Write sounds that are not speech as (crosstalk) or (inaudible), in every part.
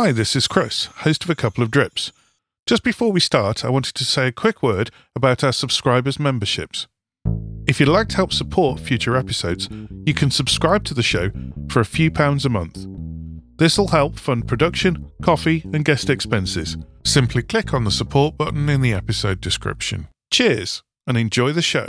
Hi, this is Chris, host of a couple of drips. Just before we start, I wanted to say a quick word about our subscribers' memberships. If you'd like to help support future episodes, you can subscribe to the show for a few pounds a month. This will help fund production, coffee, and guest expenses. Simply click on the support button in the episode description. Cheers and enjoy the show.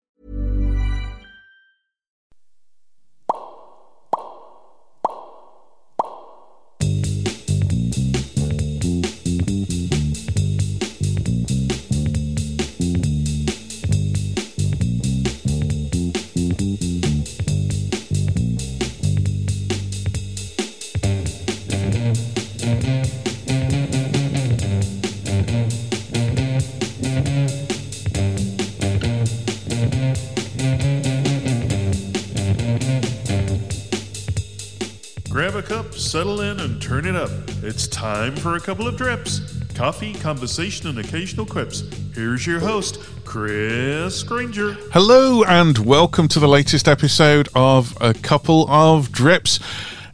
A cup, settle in, and turn it up. It's time for a couple of drips coffee, conversation, and occasional quips. Here's your host, Chris Granger. Hello, and welcome to the latest episode of A Couple of Drips.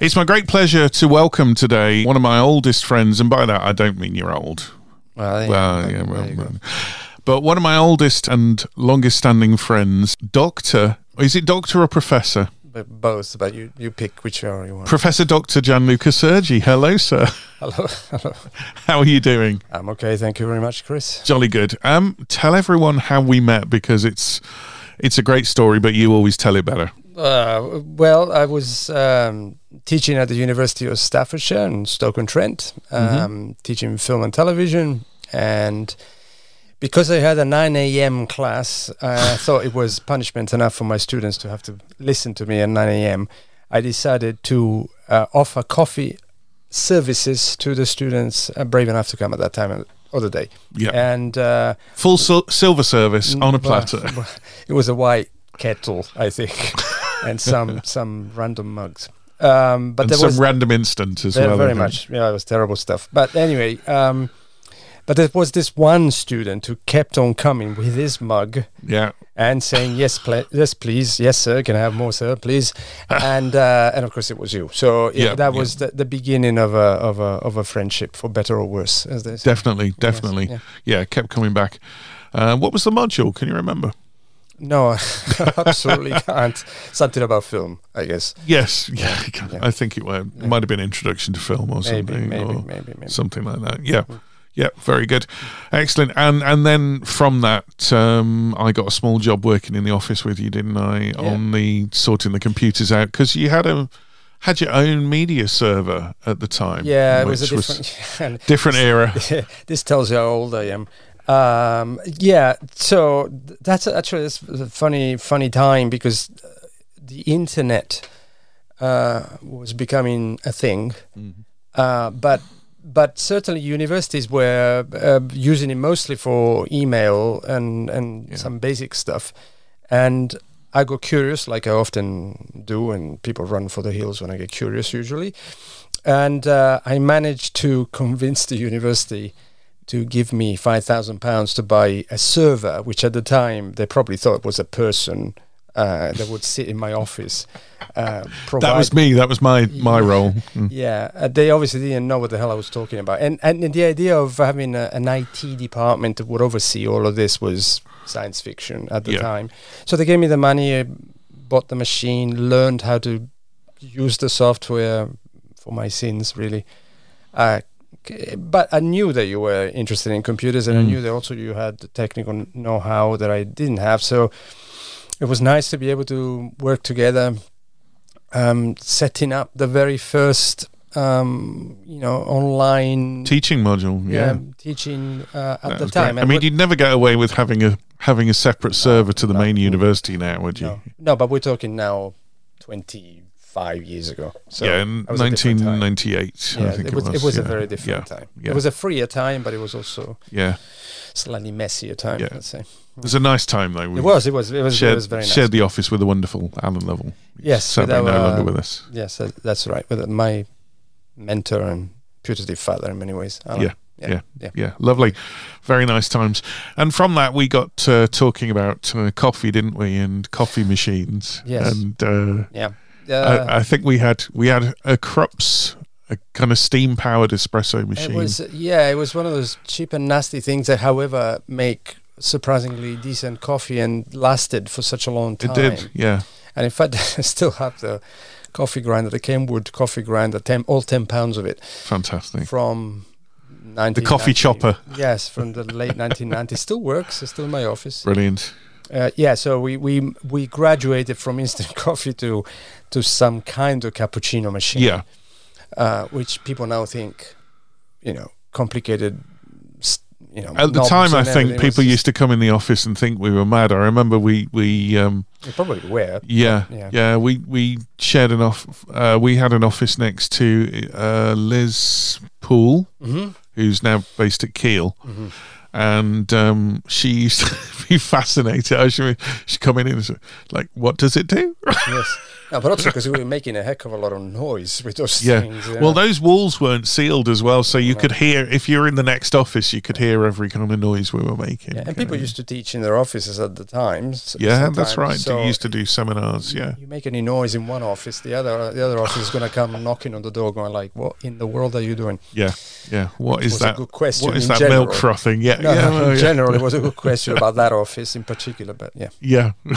It's my great pleasure to welcome today one of my oldest friends, and by that I don't mean you're old. Well, yeah, Well, yeah, well, there you go. well. but one of my oldest and longest standing friends, Doctor. Is it Doctor or Professor? But both, but you, you pick which one you want. Professor Doctor Gianluca Sergi. Hello, sir. hello, (laughs) hello. How are you doing? I'm okay. Thank you very much, Chris. Jolly good. Um, tell everyone how we met because it's it's a great story, but you always tell it better. Uh, well, I was um, teaching at the University of Staffordshire in Stoke-on-Trent, um, teaching film and television, and because I had a 9 a.m. class, I thought it was punishment enough for my students to have to listen to me at 9 a.m. I decided to uh, offer coffee services to the students uh, brave enough to come at that time of the day. Yeah. And uh, Full sil- silver service on a platter. (laughs) it was a white kettle, I think, (laughs) and some some random mugs. Um, but and there some was random instant as well. Very much. Yeah, it was terrible stuff. But anyway, um, but there was this one student who kept on coming with his mug Yeah. and saying, "Yes, pl- yes, please, yes, sir, can I have more, sir, please?" (laughs) and uh, and of course it was you. So yeah, Yeah, that yeah. was the, the beginning of a of a of a friendship, for better or worse, as they say. Definitely, definitely. yeah. yeah. kept coming back. Uh, what was the module? Can you remember? No, I (laughs) absolutely can't. Something about film, I guess. Yes, yeah. (laughs) Yeah. I think it, might have been introduction to film or Maybe, something, maybe, or maybe, maybe. something like that. Yeah, yeah. Very good, excellent. And and then from that, um, I got a small job working in the office with you, didn't I? On the sorting the computers out because you had a had your own media server at the time. Yeah, it was a different (laughs) different era. (laughs) this tells you how old I am. Um, yeah, so that's actually it's a funny, funny time because uh, the internet uh, was becoming a thing, uh, but but certainly universities were uh, using it mostly for email and and some basic stuff, and I got curious, like I often do, and people run for the hills when I get curious usually, and uh, I managed to (laughs) convince the university to give me five thousand pounds to buy a server, which at the time they probably thought was a person uh, that would sit in my office. Uh, (laughs) That was me. That was my my role. (laughs) Mm. yeah, uh, they obviously didn't know what the hell I was talking about, and and the idea of having a, an IT department that would oversee all of this was science fiction at the Yeah. time. So they gave me the money, I bought the machine, learned how to use the software for my sins, really. Uh, but I knew that you were interested in computers, and I Mm. knew that also you had the technical know-how that I didn't have. So it was nice to be able to work together, um, setting up the very first, um, you know, online Teaching module. Yeah. um, teaching uh, at That the time. I mean, you'd never get away with having a having a separate server to the no. main university now, would you? no, no, but we're talking now 25 years ago. So yeah, in that was a different time. 1998. Yeah, I think it was, it was yeah. a very different yeah. time. Yeah. It was a freer time, but it was also yeah. slightly messier time. Yeah. Let's say It was a nice time though. We it was. It was. It was. shared, it was very nice. shared the office with the wonderful Alan Lovell. Yes, sadly no longer uh, with us. Yes, that- that's right. With my mentor and putative father in many ways. Alan. Yeah, yeah, yeah. yeah. Yeah, lovely, very nice times. And from that, we got uh, talking about uh, coffee, didn't we? And coffee machines. Yes. And uh, Yeah. Uh, I, I think we had we had a Krups, a kind of steam powered espresso machine. It was yeah, it was one of those cheap and nasty things that, however, make surprisingly decent coffee and lasted for such a long time. it did, yeah. And in fact, (laughs) I still have the coffee grinder, the Kenwood coffee grinder, ten, all ten pounds of it Fantastic. from. The coffee chopper. (laughs) Yes, from the late 1990s. Still works. It's still in my office. Brilliant. Uh, yeah, so we, we we graduated from instant (laughs) coffee to to some kind of cappuccino machine. Yeah. uh, which people now think, you know, complicated. You know, At the time, I think people used to come in the office and think we were mad. I remember we we um, probably were. yeah Yeah. yeah, we we shared an off. Uh, we had an office next to uh, Liz Poole, hmm who's now based at Keele. hmm and um, she used to (laughs) be fascinated. I should she'd come in and say, like, "What does it do?" yes, (laughs) no, but also because we were making a heck of a lot of noise with those yeah. things. Well, those walls weren't sealed as well, so you could hear if you're in the next office, you could hear every kind of noise we were making. yeah, and people used to teach in their offices at the time. s- Yeah, that's right. So they used to do seminars. Yeah. You make any noise in one office, the other the other office is going to come knocking on the door, going like, "What in the world are you doing?" Yeah, yeah. What Which is that? good question What is in that general. milk frothing? Yeah, No, yeah, no, (laughs) in general, it was a good (laughs) question about that office in particular, but yeah. Yeah. (laughs)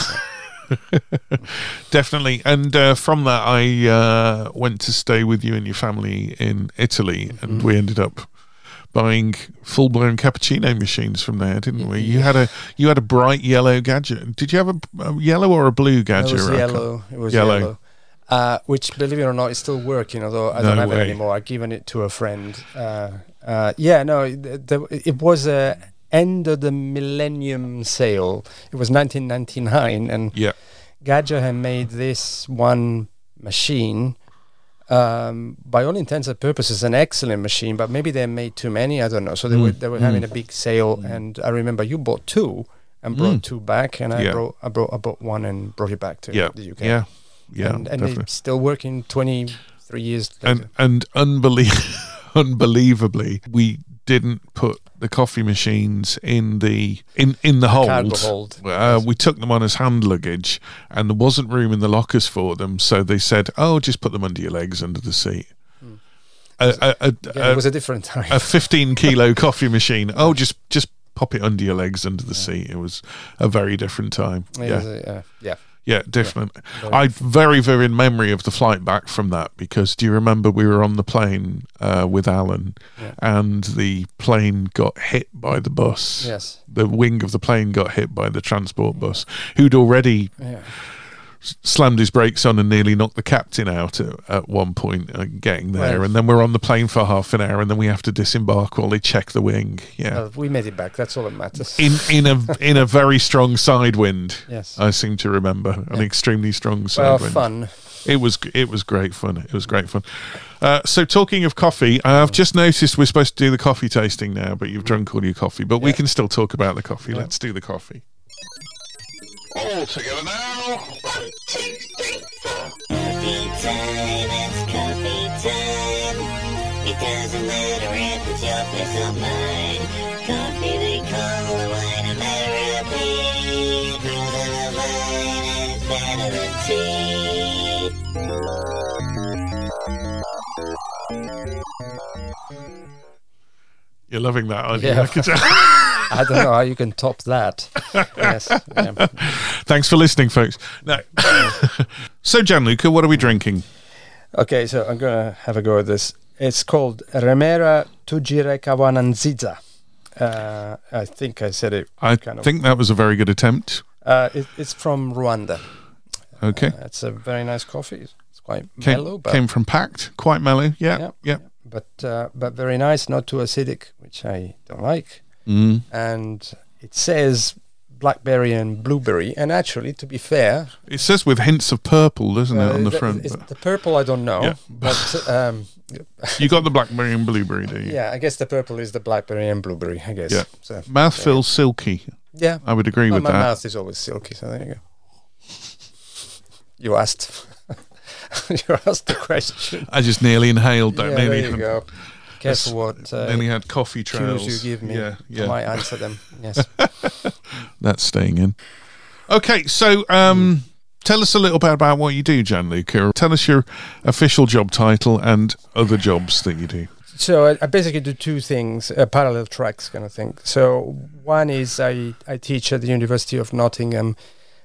(laughs) Definitely. And uh, from that, I uh, went to stay with you and your family in Italy, Mm-hmm. and we ended up buying full blown cappuccino machines from there, didn't we? You had a you had a bright yellow Gaggia. Did you have a, a yellow or a blue Gaggia? It was yellow. It was Yellow. yellow. Uh, which, believe it or not, is still working. Although I No don't have way. it anymore. I've given it to a friend. Uh, uh, yeah, no, it, the, it was a end of the millennium sale. It was 1999, and Yeah. Gaggia had made this one machine. Um, by all intents and purposes, an excellent machine, but maybe they made too many. I don't know. So they Mm. were they were having a big sale, and I remember you bought two and brought Mm. two back, and I Yeah. brought I brought I bought one and brought it back to Yeah. the UK. Yeah. Yeah. and, and they're still working 23 years later. and and unbelie- (laughs) unbelievably, we didn't put the coffee machines in the in in the cargo hold. Uh, Yes. we took them on as hand luggage, and there wasn't room in the lockers for them. So they said, "Oh, just put them under your legs, under the seat." A, a, a, Yeah, it was a different time. a 15 (laughs) kilo coffee machine. Oh, just just pop it under your legs, under the seat. It was a very different time. It Yeah, uh, yeah. Yeah, different. very I very vivid memory of the flight back from that because do you remember we were on the plane uh, with Alan Yeah. and the plane got hit by the bus. Yes. The wing of the plane got hit by the transport bus, who'd already Yeah. S- slammed his brakes on and nearly knocked the captain out at, at one point uh, getting there. Well- and then we're on the plane for half an hour and then we have to disembark while they check the wing. Yeah. Uh, we made it back. That's all that matters. in in a (laughs) in a very strong side wind. yes. I seem to remember an extremely strong side well, wind. fun. It was it was great fun. It was great fun. Uh, so talking of coffee, I've just noticed we're supposed to do the coffee tasting now, but you've drunk all your coffee. But we can still talk about the coffee. Yeah. Let's do the coffee. All together now. Coffee time, it's coffee time. It doesn't matter if it's your place or mine. You're loving that, aren't you? Yeah. I can. (laughs) I don't know how you can top that. yes. Yeah. (laughs) Thanks for listening, folks. No. (laughs) so, Gianluca, what are we drinking? Okay, so I'm gonna have a go at this. It's called Remera Tujire Kawananziza. Uh, I think I said it. I kind of. think that was a very good attempt. Uh, it, it's from Rwanda. Okay. Uh, it's a very nice coffee. It's quite Came, mellow, but came from Pact, quite mellow. Yeah, Yeah. yeah. But uh, but very nice, not too acidic, which I don't like. Mm. And it says blackberry and blueberry. And actually, to be fair, It says with hints of purple, doesn't it, uh, on the the- front? the purple I don't know, Yeah. but (laughs) um, You got the blackberry and blueberry, do you? yeah, I guess the purple is the blackberry and blueberry. I guess. Yeah. So Mouth feels silky. yeah, I would agree Well, with my that. My mouth is always silky, so there you go. You asked. (laughs) you asked the question. I just nearly inhaled that. yeah, nearly there you go. Careful what uh, nearly had coffee trails. cues you give me. Yeah, I might answer them. (laughs) Yes. That's staying in. Okay, so um, tell us a little bit about what you do, Jan Gianluca. Tell us your official job title and other jobs that you do. so I, I basically do two things, uh, parallel tracks kind of thing. So one is I, I teach at the University of Nottingham.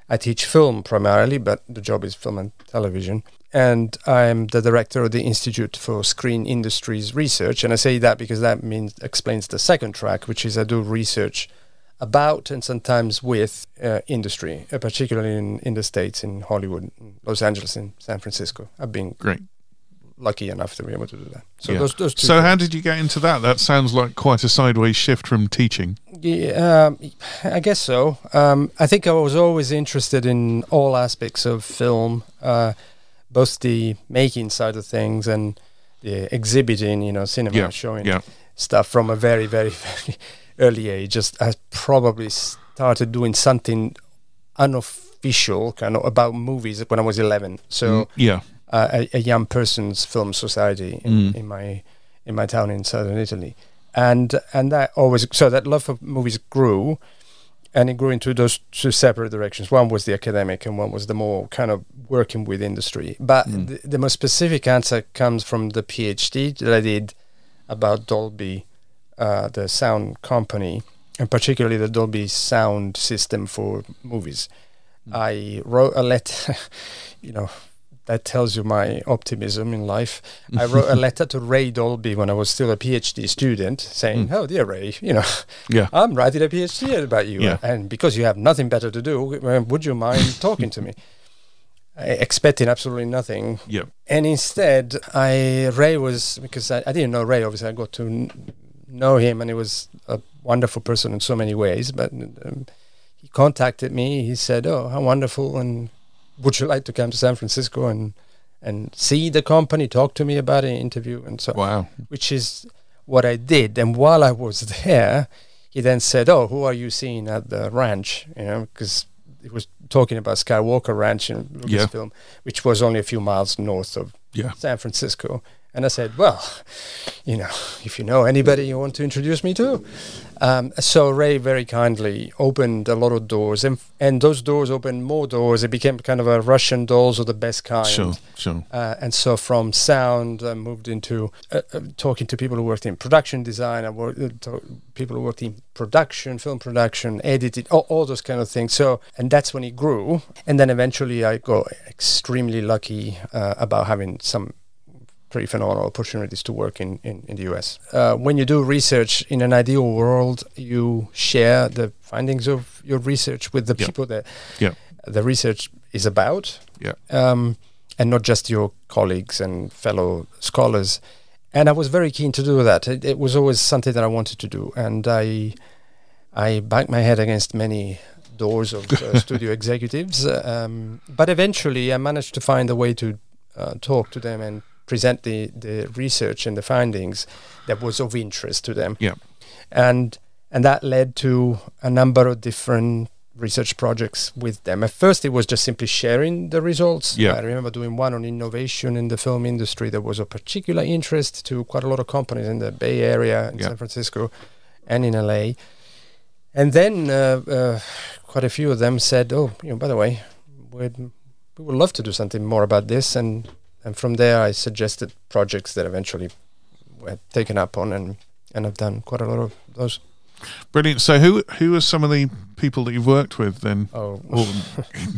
I teach film primarily, but the job is film and television. And I'm the director of the Institute for Screen Industries Research. And I say that because that means explains the second track, which is I do research about and sometimes with uh, industry, uh, particularly in, in the States, in Hollywood, Los Angeles, in San Francisco. I've been Great. lucky enough to be able to do that. So Yeah. those, those two So, things. how did you get into that? That sounds like quite a sideways shift from teaching. Yeah, um, I guess so. Um, I think I was always interested in all aspects of film, uh, both the making side of things and the exhibiting, you know, cinema Yeah, showing yeah. stuff from a very, very, (laughs) very early age. Just I probably started doing something unofficial, kind of about movies when I was 11. So Mm, yeah, uh, a, a young person's film society in, Mm. in my in my town in southern Italy, and and that always so that love for movies grew, and it grew into those two separate directions. One was the academic, and one was the more kind of working with industry. But Mm. the, the most specific answer comes from the PhD that I did about Dolby, uh, the sound company, and particularly the Dolby sound system for movies. I wrote a letter, (laughs) you know, that tells you my optimism in life. I (laughs) wrote a letter to Ray Dolby when I was still a PhD student saying, Oh, dear Ray, you know, yeah. I'm writing a PhD about you. Yeah. And because you have nothing better to do, uh, would you mind (laughs) talking to me? I- Expecting absolutely nothing. Yeah. And instead, I Ray was because I, I didn't know Ray. Obviously, I got to kn- know him, and he was a wonderful person in so many ways. But um, he contacted me. He said, "Oh, how wonderful! And would you like to come to San Francisco and and see the company, talk to me about an interview, and so Wow. which is what I did. And while I was there, he then said, "Oh, who are you seeing at the ranch?" You know, because he was talking about Skywalker Ranch in Yeah. Lucasfilm, which was only a few miles north of Yeah. San Francisco. And I said, "Well, you know, if you know anybody you want to introduce me to." Um, so Ray very kindly opened a lot of doors, and and those doors opened more doors. It became kind of a Russian dolls of the best kind. Sure, sure. Uh, and so from sound, I moved into uh, uh, talking to people who worked in production design. I worked uh, to people who worked in production, film production, edited, all, all those kind of things. So, and that's when it grew. And then eventually, I got extremely lucky uh, about having some pretty phenomenal opportunities to work in, in, in the US. Uh, when you do research in an ideal world, you share the findings of your research with the Yeah. people that Yeah. the research is about Yeah. um, and not just your colleagues and fellow scholars. And I was very keen to do that. It, it was always something that I wanted to do, and I I banged my head against many doors of uh, (laughs) studio executives, uh, um, but eventually I managed to find a way to uh, talk to them and present the the research and the findings that was of interest to them Yeah. and and that led to a number of different research projects with them. At first, it was just simply sharing the results. Yeah. I remember doing one on innovation in the film industry that was of particular interest to quite a lot of companies in the Bay Area, in Yeah. San Francisco, and in LA. And then uh, uh, quite a few of them said, "Oh, you know, by the way, we'd, we would love to do something more about this." And and from there, I suggested projects that eventually were taken up on, and and I've done quite a lot of those. Brilliant. So, who who are some of the people that you've worked with then? Oh, (laughs)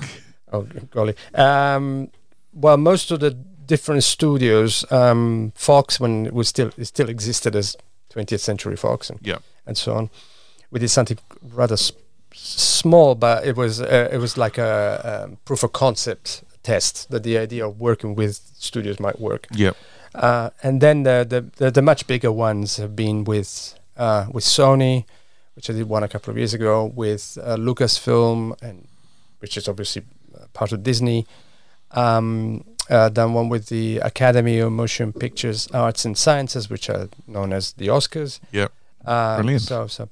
(laughs) oh, golly. Um, well, most of the different studios, um, Fox, when it was still it still existed as 20th Century Fox, and yeah. and so on. We did something rather s- small, but it was uh, it was like a, um proof of concept test that the idea of working with studios might work. Yeah. Uh, and then the, the the the much bigger ones have been with uh, with Sony, which I did one a couple of years ago with uh, Lucasfilm, and which is obviously uh, part of Disney. Um, uh, done one with the Academy of Motion Pictures Arts and Sciences, which are known as the Oscars. Yeah. Uh, Brilliant. So, so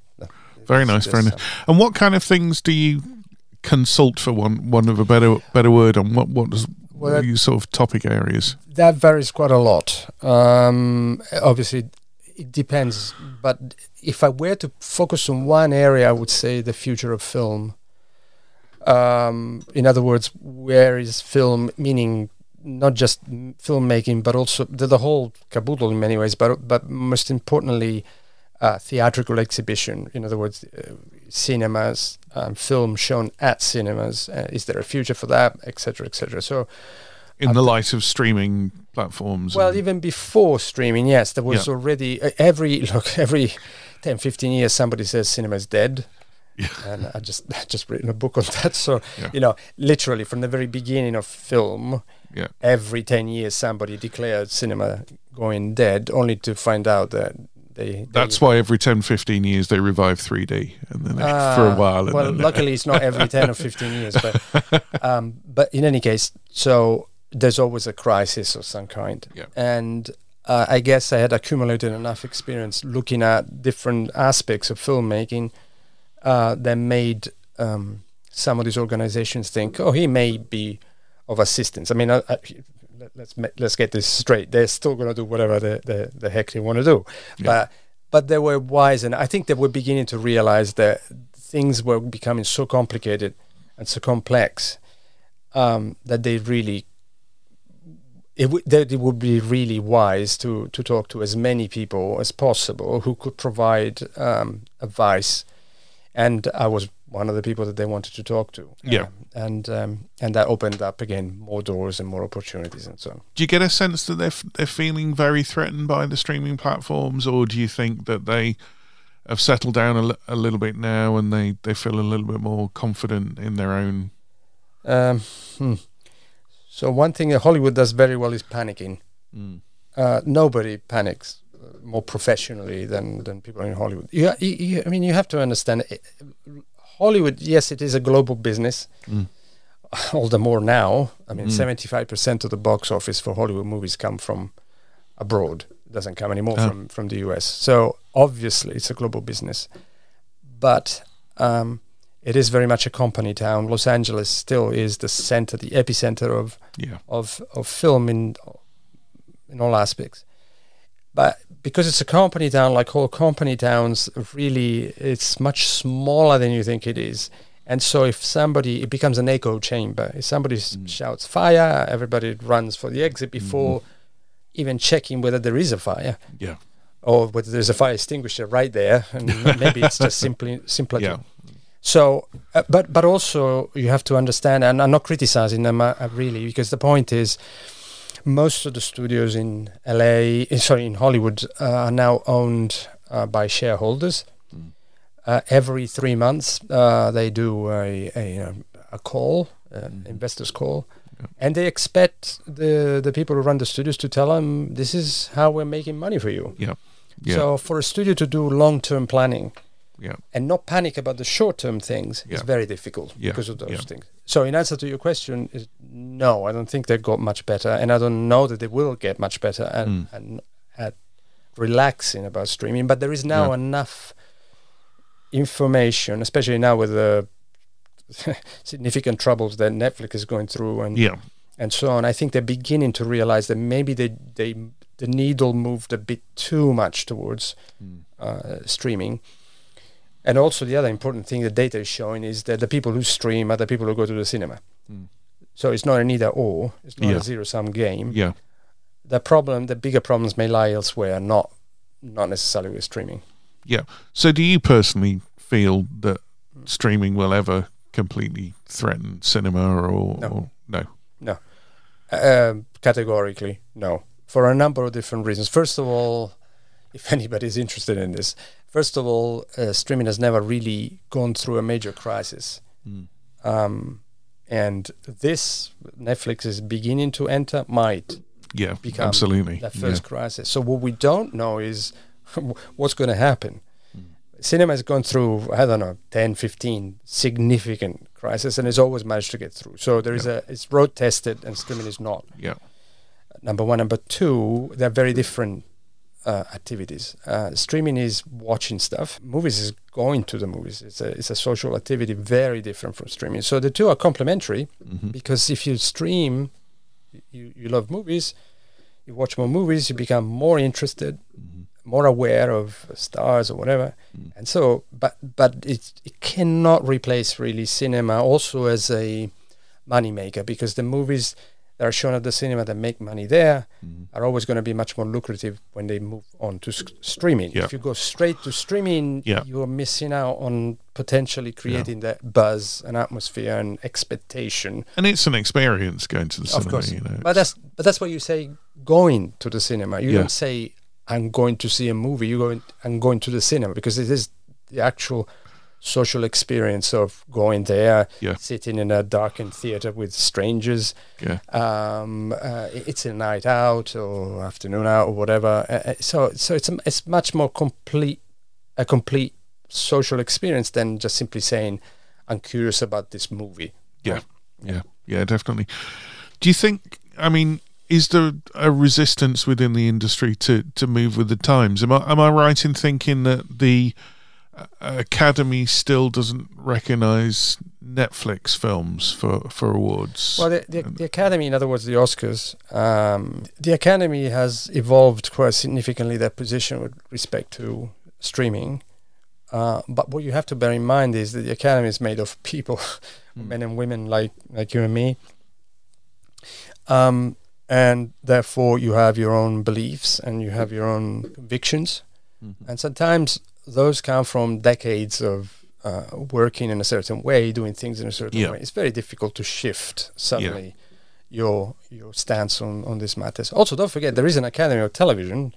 Very nice, very nice. And what kind of things do you consult for one one of a better better word on what what does what Well, are your sort of topic areas? That varies quite a lot. Um, obviously, it depends. But if I were to focus on one area, I would say the future of film. Um, in other words, where is film? Meaning not just filmmaking, but also the, the whole caboodle in many ways. But but most importantly, uh, theatrical exhibition. In other words, uh, cinemas, um, film shown at cinemas. Uh, is there a future for that, etc., etc. So. In the light of streaming platforms. Well, even before streaming, yes, there was Yeah. already uh, every (laughs) look every 10, 15 years somebody says cinema is dead. (laughs) Yeah. And I just (laughs) I just written a book on that. So Yeah. you know, literally from the very beginning of film, yeah, every ten years somebody declared cinema going dead, only to find out that they. they that's why every 10, 15 years they revive 3D, and then they, for a while. And well, luckily it's not every ten or fifteen years, but (laughs) um, but in any case, so there's always a crisis of some kind, Yeah. and uh, I guess I had accumulated enough experience looking at different aspects of filmmaking uh, that made um, some of these organizations think, oh, he may be of assistance. I mean, I, I, let- let's ma- let's get this straight. They're still going to do whatever the, the, the heck they want to do, but but they were wise, and I think they were beginning to realize that things were becoming so complicated and so complex um, that they really it, w- that it would be really wise to to talk to as many people as possible who could provide um, advice, and I was one of the people that they wanted to talk to. Yeah. Um, and um, and that opened up again more doors and more opportunities and so on. do you get a sense that they're f- they're feeling very threatened by the streaming platforms, or do you think that they have settled down a, little bit now and they, they feel a little bit more confident in their own? Um, hmm. So one thing that Hollywood does very well is panicking. Mm. Uh, nobody panics uh, more professionally than, than people in Hollywood. You, I mean, you have to understand. Hollywood, yes, it is a global business. Mm. (laughs) All the more now. I mean, Mm. seventy-five percent of the box office for Hollywood movies come from abroad. It doesn't come anymore Ah. from from the US. So obviously, it's a global business. But um, it is very much a company town. Los Angeles still is the center, the epicenter of Yeah. of of film in in all aspects. But because it's a company town, like all company towns, really it's much smaller than you think it is. And so if somebody, it becomes an echo chamber. If somebody s shouts fire, everybody runs for the exit before even checking whether there is a fire Yeah. or whether there's a fire extinguisher right there. And (laughs) maybe it's just simply simpler. Yeah. so, uh, but but also you have to understand, and I'm not criticizing them uh, really, because the point is, most of the studios in LA, eh, sorry, in Hollywood, uh, are now owned uh, by shareholders. Uh, every three months, uh, they do a a, a call, uh, investors call, and they expect the the people who run the studios to tell them this is how we're making money for you. Yeah. Yeah. So for a studio to do long term planning yeah. and not panic about the short term things is very difficult Yeah, because of those yeah. things. So in answer to your question, is no, I don't think they got much better, and I don't know that they will get much better and Mm. and at relaxing about streaming. But there is now Yeah. enough information, especially now with the (laughs) significant troubles that Netflix is going through and Yeah. and so on. I think they're beginning to realize that maybe they they the needle moved a bit too much towards uh, streaming. And also the other important thing the data is showing is that the people who stream are the people who go to the cinema. So it's not an either or. It's not Yeah. a zero sum game. Yeah. The problem, the bigger problems may lie elsewhere, not not necessarily with streaming. Yeah. So, do you personally feel that streaming will ever completely threaten cinema, or No. or no? No, um, categorically no. For a number of different reasons. First of all, if (laughs) anybody's interested in this, first of all, uh, streaming has never really gone through a major crisis, um, and this Netflix is beginning to enter might Yeah. become absolutely. that Yeah. first crisis. So what we don't know is (laughs) what's going to happen. cinema has gone through I don't know 10, 15 significant crises, and it's always managed to get through. So there is a it's road tested, and streaming is not. Yeah. Number one, number two, they're very different uh, activities. Uh, streaming is watching stuff. Movies is going to the movies. It's a it's a social activity, very different from streaming. So the two are complementary because if you stream, you you love movies, you watch more movies, you become more interested, more aware of stars or whatever. And so, but but it it cannot replace really cinema also as a money maker because the movies that are shown at the cinema that make money there mm-hmm. are always going to be much more lucrative when they move on to streaming. Yeah. If you go straight to streaming, Yeah. you're missing out on potentially creating that buzz and atmosphere and expectation. And it's an experience going to the cinema. of course, you know. but that's but that's what you say going to the cinema. You Yeah. don't say I'm going to see a movie. You go I'm going to the cinema because it is the actual social experience of going there, Yeah. sitting in a darkened theater with strangers. yeah. Um, uh, it's a night out or afternoon out or whatever. Uh, uh, so so it's a, it's much more complete a complete social experience than just simply saying I'm curious about this movie. Yeah, yeah, yeah, definitely. Do you think? I mean, is there a resistance within the industry to to move with the times? Am I am I right in thinking that the Academy still doesn't recognise Netflix films for for awards? Well, the, the, the Academy, in other words, the Oscars, um, the Academy has evolved quite significantly their position with respect to streaming. Uh, but what you have to bear in mind is that the Academy is made of people, (laughs) men and women like like you and me. Um, and therefore, you have your own beliefs and you have your own convictions, and sometimes those come from decades of uh, working in a certain way, doing things in a certain Yeah. way. It's very difficult to shift suddenly your your stance on on these matters. Also, don't forget there is an Academy of Television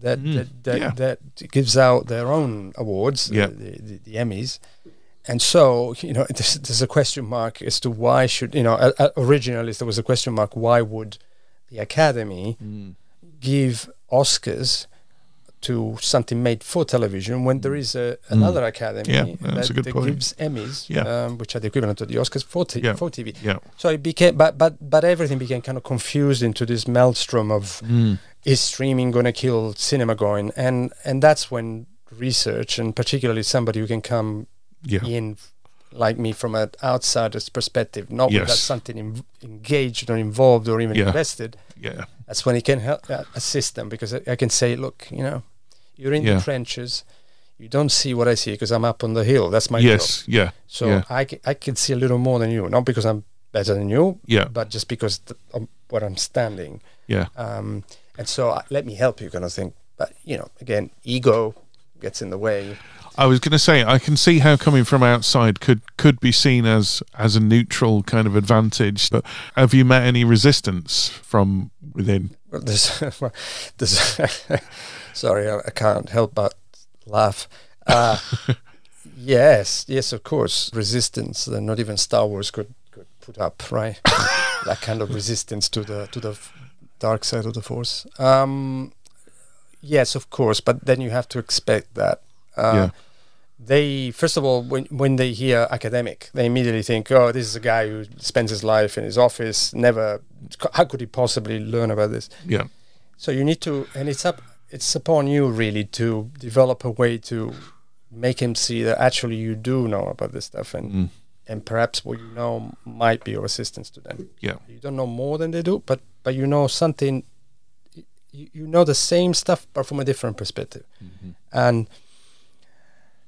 that Mm, that, that, yeah. that gives out their own awards, Yeah. the, the, the Emmys. And so, you know, (laughs) there's, there's a question mark as to why should, you know, uh, originally there was a question mark, why would the Academy Mm. give Oscars to something made for television when there is a, another Academy Mm. Yeah, that's that, that gives Emmys, Yeah. um, which are the equivalent of the Oscars for, t- Yeah. for TV. yeah, So it became, but but but everything became kind of confused into this maelstrom of Mm. is streaming going to kill cinema going, and and that's when research and particularly somebody who can come yeah, in like me from an outsider's perspective, not Yes. without something in, engaged or involved or even Yeah. invested. yeah, That's when he can help uh, assist them because I, I can say, look, you know, you're in Yeah. the trenches. You don't see what I see because I'm up on the hill. That's my yes, job. yeah, So yeah. I, can, I can see a little more than you, not because I'm better than you, Yeah. but just because th- of where I'm standing. yeah, Um, and so uh, let me help you, kind of thing. But you know, again, ego gets in the way. I was going to say I can see how coming from outside could could be seen as as a neutral kind of advantage. But have you met any resistance from within? Well, there's, (laughs) there's sorry, I, I can't help but laugh. Uh, (laughs) yes, yes, of course, resistance. that not even Star Wars could, could put up, right? (laughs) that kind of resistance to the to the dark side of the Force. Um, yes, of course, but then you have to expect that. Uh, Yeah. They first of all, when when they hear academic, they immediately think, "Oh, this is a guy who spends his life in his office. Never, how could he possibly learn about this?" Yeah, So you need to, and it's up, it's upon you really to develop a way to make him see that actually you do know about this stuff, and Mm. and perhaps what you know might be of assistance to them. yeah, You don't know more than they do, but but you know something. You, you know the same stuff, but from a different perspective, and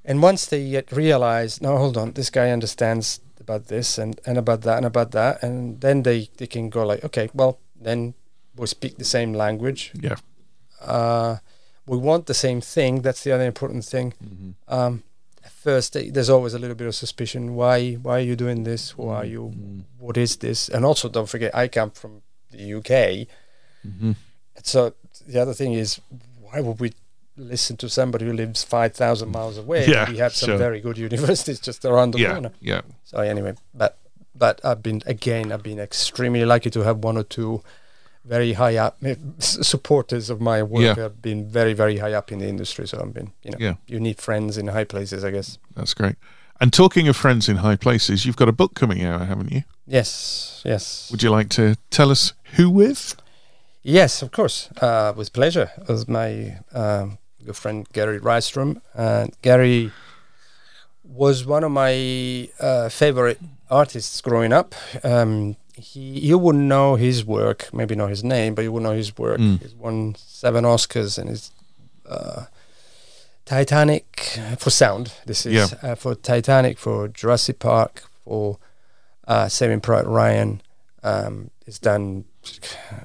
and once they yet realize, no, hold on, this guy understands about this and and about that and about that, and then they they can go like, okay, well, then we speak the same language. yeah, Uh, we want the same thing. That's the other important thing. Mm-hmm. Um, at first, eh, there's always a little bit of suspicion. Why? Why are you doing this? Who are mm-hmm. you? Mm-hmm. What is this? And also, don't forget, I come from the UK. So the other thing is, why would we listen to somebody who lives five thousand miles away? Yeah, we have some sure. very good (laughs) universities just around the yeah, corner. yeah, So anyway, but but I've been again I've been extremely lucky to have one or two very high up eh, supporters of my work Yeah. have been very very high up in the industry. So I've been you know Yeah. you need friends in high places, I guess. That's great. And talking of friends in high places, you've got a book coming out, haven't you? Yes, yes. Would you like to tell us who with? Yes, of course, uh, with pleasure. With my um, good friend Gary Rydstrom, and Gary was one of my uh, favorite artists growing up. Um, he, you wouldn't know his work, maybe know his name, but you would know his work. Mm. He's won seven Oscars and his uh, Titanic for sound. This is Yeah. uh, for Titanic, for Jurassic Park, for uh, Saving Private Ryan. Um, he's done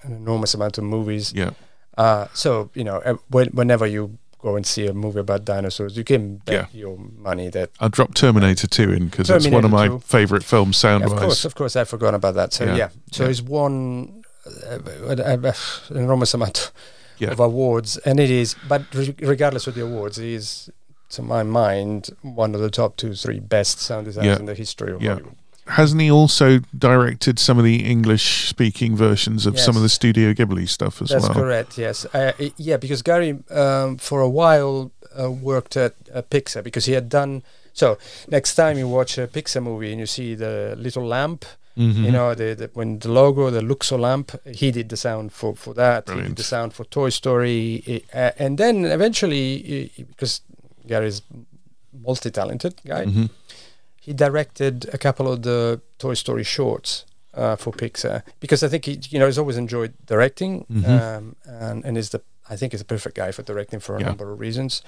an enormous amount of movies. Yeah. Uh, so you know, whenever you go and see a movie about dinosaurs, you can bet your money that. I'll drop Terminator 2 in because it's one of my 2. favourite films sound of wise. course, of course, I forgot about that. So Yeah. yeah, so Yeah. he's won uh, uh, uh, an enormous amount Yeah. of awards, and it is. But re- regardless of the awards, it is, to my mind, one of the top two, three best sound designers Yeah. in the history of Yeah. Hollywood. Hasn't he also directed some of the English speaking versions of some of the Studio Ghibli stuff as That's well? That's correct. Yes. Uh, yeah, because Gary, um, for a while, uh, worked at uh, Pixar because he had done. So next time you watch a Pixar movie and you see the little lamp, Mhm. you know, the, the when the logo, the Luxo lamp, he did the sound for for that. He did the sound for Toy Story, uh, and then eventually, i- because Gary's multi-talented guy, Mhm. He directed a couple of the Toy Story shorts uh, for Pixar because I think he, you know, he's always enjoyed directing, Mhm. um, and and is the I think is a perfect guy for directing for a Yeah. number of reasons,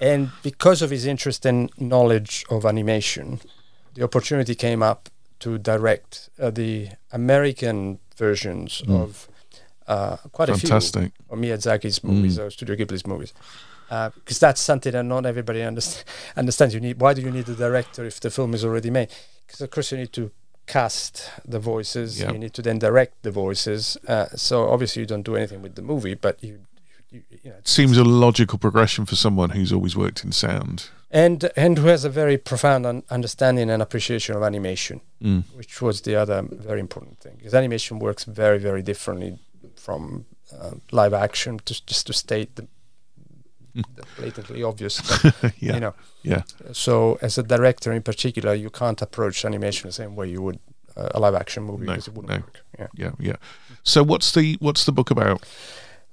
and because of his interest and knowledge of animation, the opportunity came up to direct uh, the American versions Mm. of uh, quite a few Fantastic. or Miyazaki's movies Mm. or Studio Ghibli's movies. Because that's something that not everybody underst- understands. You need why do you need a director if the film is already made? Because of course you need to cast the voices. Yeah. You need to then direct the voices. Uh, so obviously you don't do anything with the movie, but you, you, you know, Seems a logical progression for someone who's always worked in sound. and and who has a very profound un- understanding and appreciation of animation, Mm. which was the other very important thing. Because animation works very very differently from uh, live action. Just just to state the, the (laughs) blatantly obvious. But, (laughs) yeah. You know, yeah. so as a director in particular, you can't approach animation the same way you would uh, a live action movie No, because it wouldn't no. work. Yeah. Yeah. Yeah. So what's the what's the book about? (laughs)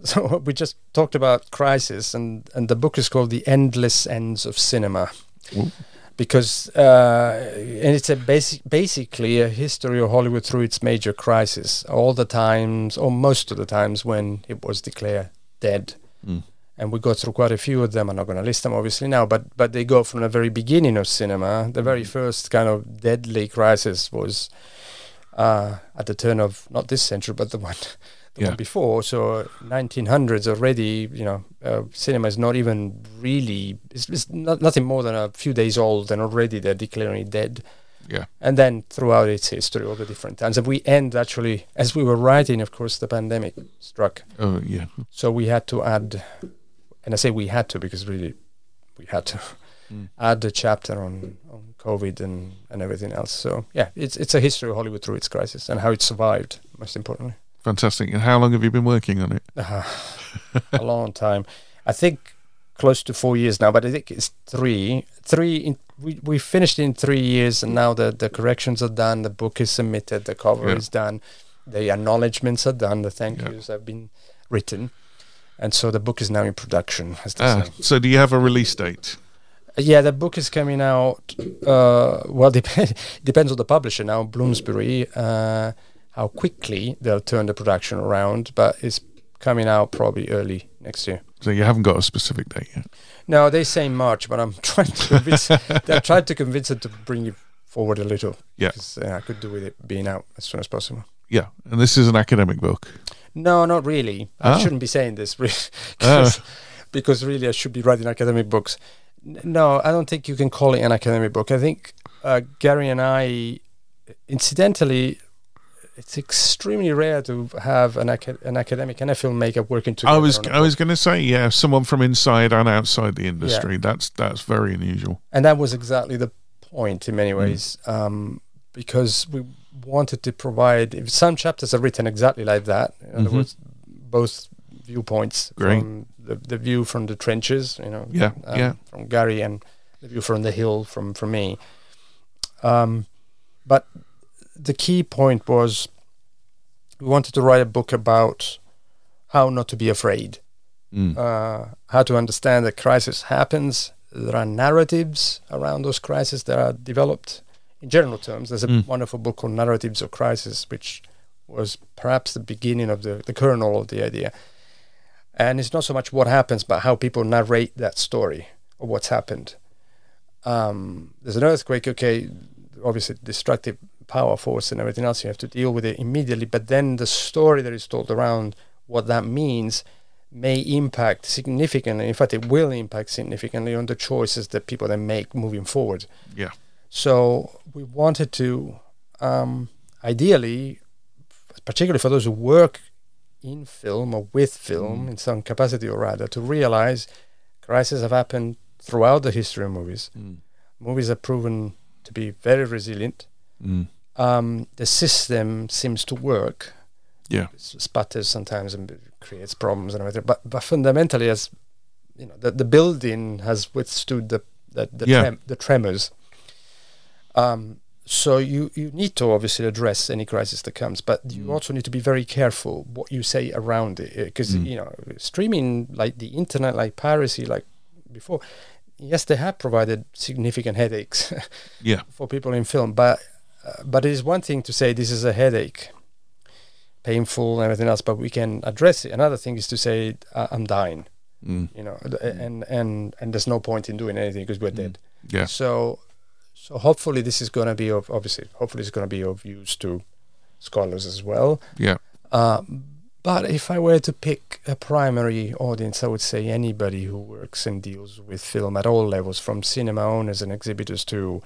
So we just talked about crisis, and and the book is called "The Endless Ends of Cinema." Ooh. Because uh, and it's a basic, basically a history of Hollywood through its major crisis, all the times, or most of the times when it was declared dead. Mm. And we go through quite a few of them. I'm not going to list them obviously now, but but they go from the very beginning of cinema. The very first kind of deadly crisis was uh, at the turn of not this century, but the one (laughs) the Yeah. one before. So 1900s already. You know, uh, cinema is not even really. It's, it's not, nothing more than a few days old, and already they're declaring it dead. Yeah. And then throughout its history, all the different times, and we end actually as we were writing. Of course, the pandemic struck. Oh yeah. So we had to add, and I say we had to because really we had to (laughs) Mm. add the chapter on, on COVID and, and everything else. So yeah, it's it's a history of Hollywood through its crisis and how it survived. Most importantly, Fantastic. And how long have you been working on it? (laughs) a long time. I think close to four years now, but I think it's three. Three. In, we we finished in three years, and now the the corrections are done. The book is submitted. The cover Yeah. is done. The acknowledgements are done. The thank Yeah. yous have been written. And so the book is now in production, as Ah, so do you have a release date? Yeah, the book is coming out. Uh, well, (laughs) dep- depends on the publisher now, Bloomsbury, uh, how quickly they'll turn the production around, but it's coming out probably early next year. So you haven't got a specific date yet. No, they say March, but I'm (laughs) trying to convince. (laughs) they're trying to convince them to bring it forward a little. Yeah. because uh, I could do with it being out as soon as possible. Yeah. And this is an academic book. No, not really. Ah. I shouldn't be saying this (laughs) Ah. because, really I should be writing academic books. No, I don't think you can call it an academic book. I think uh, Gary and I, incidentally, it's extremely rare to have an, aca- an academic and a filmmaker working together. I was I was going to say yeah, someone from inside and outside the industry. That's that's very unusual. and that was exactly the point in many Mm. ways, um, because we wanted to provide. Some chapters are written exactly like that. In other Mhm. words, both viewpoints Great. from the, the view from the trenches, you know, Yeah, um, yeah. from Gary, and the view from the hill from from me. Um, but the key point was we wanted to write a book about how not to be afraid, Mm. uh, how to understand that crisis happens. There are narratives around those crises that are developed. In general terms, there's a Mm. wonderful book called Narratives of Crisis, which was perhaps the beginning of the, the kernel of the idea. And it's not so much what happens, but how people narrate that story of what's happened. Um, there's an earthquake, okay, obviously destructive power force and everything else, you have to deal with it immediately. But then the story that is told around what that means may impact significantly. In fact, it will impact significantly on the choices that people then make moving forward. Yeah. So we wanted to, um, ideally, particularly for those who work in film or with film in some capacity or rather, to realize crises have happened throughout the history of movies. Mm. Movies are proven to be very resilient. Mm. Um, the system seems to work. Yeah. S- sputters sometimes and creates problems and everything. But but fundamentally, as you know, the, the building has withstood the the the, Yeah. trem- the tremors. Um, so you you need to obviously address any crisis that comes, but you also need to be very careful what you say around it because Mm. you know streaming like the internet, like piracy, like before. Yes, they have provided significant headaches (laughs) Yeah. for people in film, but uh, but it is one thing to say this is a headache, painful and everything else, but we can address it. Another thing is to say uh, I'm dying, Mm. you know, th- and and and there's no point in doing anything because we're dead. Yeah. So so hopefully this is going to be of obviously hopefully it's going to be of use to scholars as well. Yeah. Uh, but if I were to pick a primary audience, I would say anybody who works and deals with film at all levels, from cinema owners and exhibitors to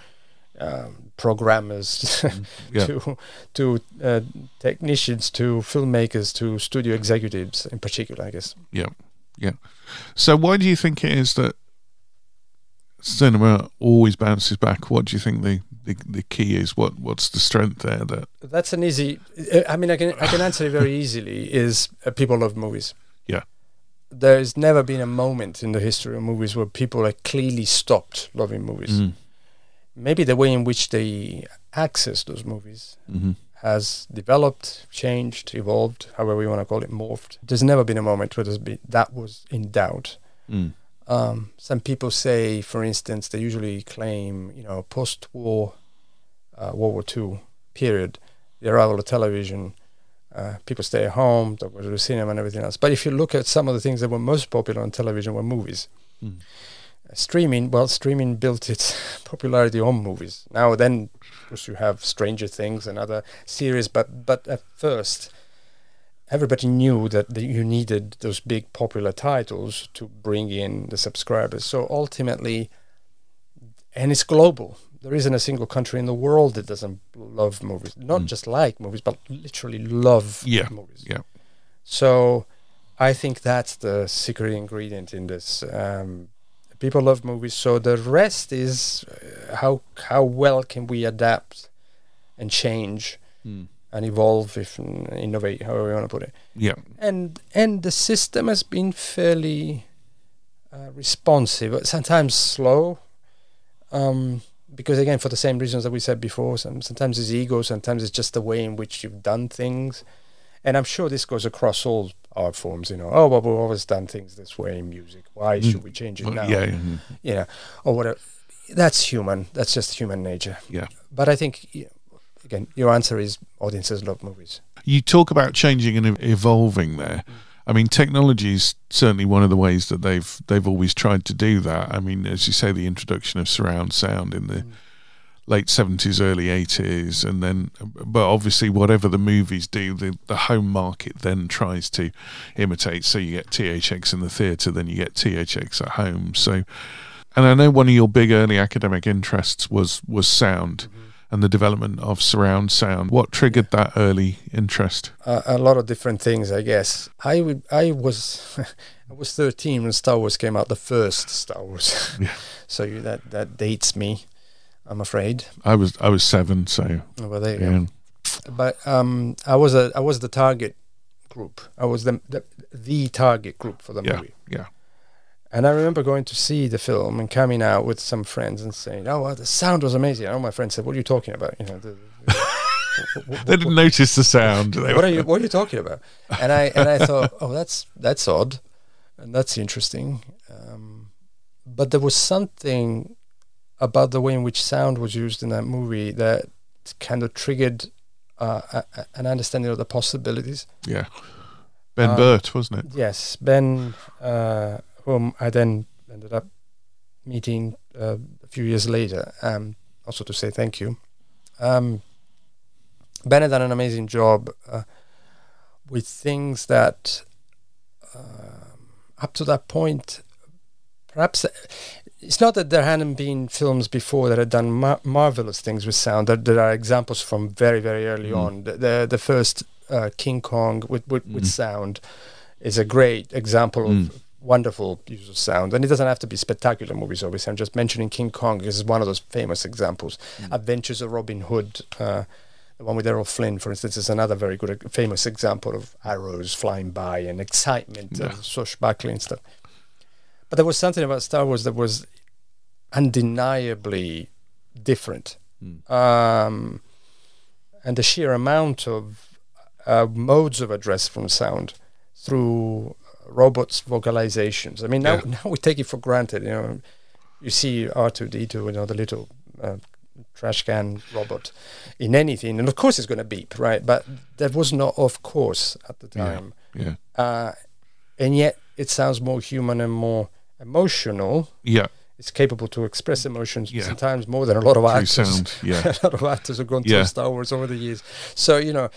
um, programmers, (laughs) Yeah. to to uh, technicians, to filmmakers, to studio executives in particular, I guess. Yeah. Yeah. So why do you think it is that cinema always bounces back? What do you think the, the, the key is? What what's the strength there that That's an easy. I mean, I can I can answer it very easily. Is uh, people love movies. Yeah. There's never been a moment in the history of movies where people have clearly stopped loving movies. Mm. Maybe the way in which they access those movies Mhm. has developed, changed, evolved, however you want to call it, morphed. There's never been a moment where there's been that was in doubt. Mm. Um, some people say, for instance, they usually claim, you know, post-war, uh, World War II period, the arrival of television, uh, people stay at home, they go to the cinema and everything else. But if you look at some of the things that were most popular on television were movies. Mm. Uh, streaming, well, streaming built its (laughs) popularity on movies. Now then, of course, you have Stranger Things and other series, but but at first, everybody knew that the, you needed those big popular titles to bring in the subscribers. So ultimately, and it's global. There isn't a single country in the world that doesn't love movies. Not Mm. just like movies, but literally love Yeah. movies. Yeah. So I think that's the secret ingredient in this. Um, people love movies, so the rest is uh, how how well can we adapt and change Mm. And evolve, if innovate, however you want to put it. Yeah. And and the system has been fairly uh, responsive, but sometimes slow. Um, because again, for the same reasons that we said before, some, sometimes it's ego, sometimes it's just the way in which you've done things. And I'm sure this goes across all art forms, you know. Oh, well, we've always done things this way in music. Why Mm. should we change it Well, now? yeah. Yeah. You know, or whatever. That's human. That's just human nature. Yeah. But I think, again, your answer is audiences love movies. You talk about changing and evolving there. Mm. I mean, technology is certainly one of the ways that they've they've always tried to do that. I mean, as you say, the introduction of surround sound in the mm. late seventies, early eighties, and then, but obviously, whatever the movies do, the the home market then tries to imitate. So you get THX in the theatre, then you get THX at home. So, and I know one of your big early academic interests was was sound. Mm-hmm. And the development of surround sound. What triggered that early interest? a, a lot of different things, I guess. I would, I was, (laughs) I was 13 when Star Wars came out, the first Star Wars. (laughs) Yeah. so you, that that dates me, I'm afraid. I was I was seven, so Oh, Well, there you yeah, go. but um, I was a I was the target group. I was the the, the target group for the Yeah. movie. Yeah. And I remember going to see the film and coming out with some friends and saying, "Oh, well, the sound was amazing." And all my friends said, "What are you talking about?" You know, the, (laughs) They didn't notice the sound. They what are you What are you talking about? And I and I thought, (laughs) "Oh, that's that's odd, and that's interesting." Um, but there was something about the way in which sound was used in that movie that kind of triggered uh, a, a- an understanding of the possibilities. Yeah. Ben Um, Burtt, wasn't it? Yes, Ben, uh, whom I then ended up meeting uh, a few years later, um, also to say thank you. Um, ben had done an amazing job uh, with things that, um, up to that point, perhaps it's not that there hadn't been films before that had done mar- marvelous things with sound. There, there are examples from very, very early Mm. on. The, the, the first uh, King Kong with, with, with Mm. sound is a great example of Mm. Wonderful use of sound. And it doesn't have to be spectacular movies, obviously. I'm just mentioning King Kong because it's one of those famous examples. Mm. Adventures of Robin Hood, uh, the one with Errol Flynn, for instance, is another very good, uh, famous example of arrows flying by and excitement Yeah. and swashbuckling and stuff. But there was something about Star Wars that was undeniably different. Mm. Um, and the sheer amount of uh, modes of address from sound through robots' vocalizations. I mean, now, Yeah. (laughs) now we take it for granted. You know, you see R2D2, you know, the little uh, trash can robot in anything, and of course it's going to beep, right? But that was not of course at the time Yeah. uh, and yet it sounds more human and more emotional. Yeah. It's capable to express emotions Yeah. sometimes more than a lot of Through actors. sound. (laughs) Yeah. a lot of actors have gone Yeah. through Star Wars over the years. So you know,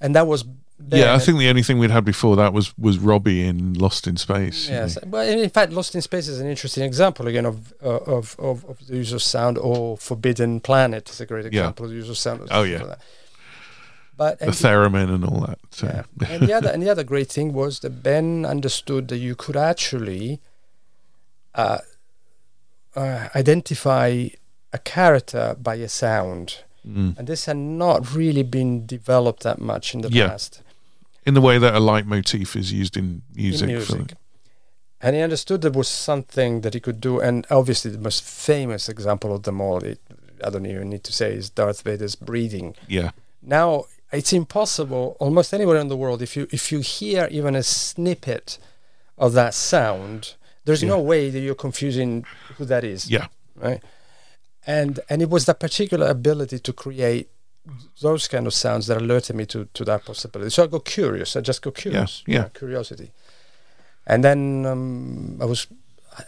and that was then. Yeah, I think the only thing we'd had before that was was Robbie in Lost in Space. you Yes, know. but in fact, Lost in Space is an interesting example again of uh, of, of of the use of sound, or Forbidden Planet is a great Yeah. example of the use of sound. Oh, yeah. But The theremin and all that. So. Yeah. (laughs) and the other and the other great thing was that Ben understood that you could actually uh, uh, identify a character by a sound, Mm. and this had not really been developed that much in the Yeah. past In the way that a leitmotif is used in music. in music. And he understood there was something that he could do, and obviously the most famous example of them all, it, I don't even need to say, is Darth Vader's breathing. yeah. Now it's impossible almost anywhere in the world if you if you hear even a snippet of that sound, there's no way that you're confusing who that is. Yeah. Right. And and it was that particular ability to create those kind of sounds that alerted me to to that possibility. So I got curious. I just got curious. yeah. curiosity. And then um, I was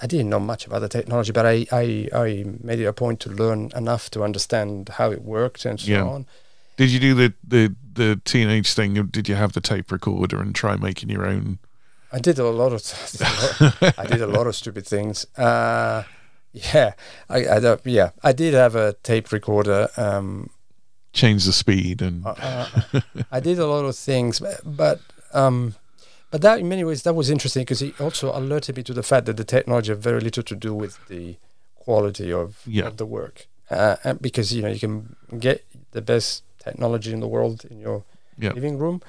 I didn't know much about the technology, but I, I, I made it a point to learn enough to understand how it worked and so Yeah. on. Did you do the, the, the teenage thing? Did you have the tape recorder and try making your own? I did a lot of (laughs) I did a lot of stupid things. Uh, yeah, I, I don't- yeah I did have a tape recorder. Um, Change the speed and uh, (laughs) I did a lot of things, but but, um, but that in many ways that was interesting because it also alerted me to the fact that the technology had very little to do with the quality of, Yeah. of the work. Uh, and because you know you can get the best technology in the world in your Yeah. living room,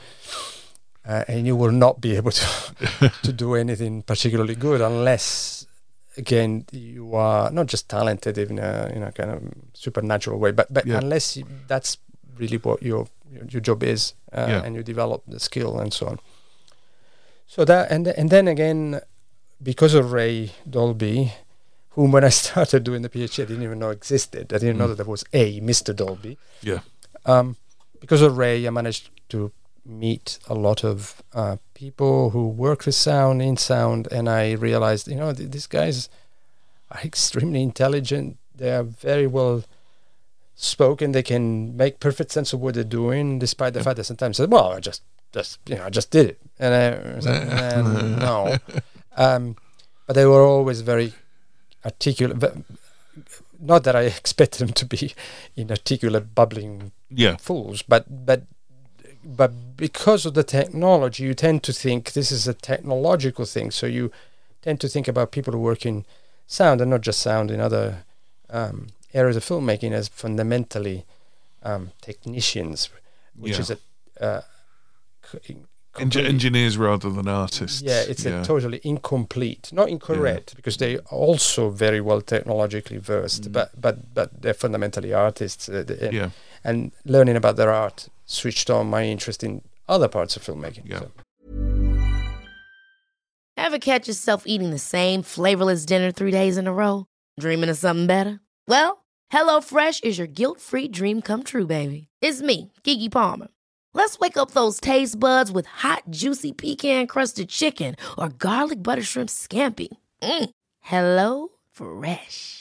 uh, and you will not be able to (laughs) to do anything particularly good unless, again, you are not just talented in a in a kind of supernatural way, but but Yeah. unless you, that's really what your your, your job is, uh, Yeah. and you develop the skill and so on. So that and and then again, because of Ray Dolby, whom when I (laughs) started doing the PhD, I didn't even know existed. I didn't know Mm. that there was a Mr. Dolby yeah. um, because of Ray, I managed to meet a lot of uh, people who work with sound in sound, and I realized, you know, th- these guys are extremely intelligent. They are very well spoken. They can make perfect sense of what they're doing, despite the Yeah. fact that sometimes, they say, well, I just, just, you know, I just did it, and I was like, "Eh, (laughs) no. Um, but they were always very articulate. Not that I (laughs) expected them to be inarticulate, bubbling Yeah. fools, but but but because of the technology, you tend to think this is a technological thing. So you tend to think about people who work in sound and not just sound in other um, areas of filmmaking as fundamentally um, technicians. which Yeah. is a uh, Eng- engineers rather than artists. yeah, it's a totally incomplete, not incorrect, because they are also very well technologically versed, but but but they're fundamentally artists. Uh, the- Mm. Yeah. and learning about their art switched on my interest in other parts of filmmaking. Yeah. So, Ever catch yourself eating the same flavorless dinner three days in a row? Dreaming of something better? Well, HelloFresh is your guilt free dream come true, baby. It's me, Keke Palmer. Let's wake up those taste buds with hot, juicy pecan crusted chicken or garlic butter shrimp scampi. Mm. Hello Fresh.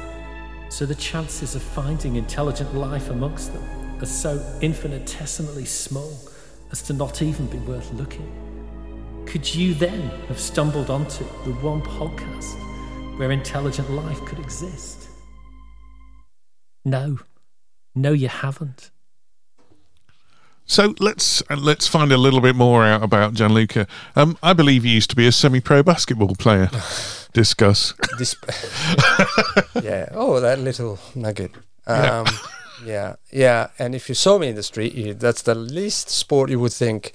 So the chances of finding intelligent life amongst them are so infinitesimally small as to not even be worth looking. Could you then have stumbled onto the one podcast where intelligent life could exist? No. No, you haven't. So let's uh, let's find a little bit more out about Gianluca. Um, I believe he used to be a semi-pro basketball player. (laughs) Discuss. this, (laughs) yeah. Oh, that little nugget. Yeah. Um, yeah, yeah. And if you saw me in the street, you, that's the least sport you would think.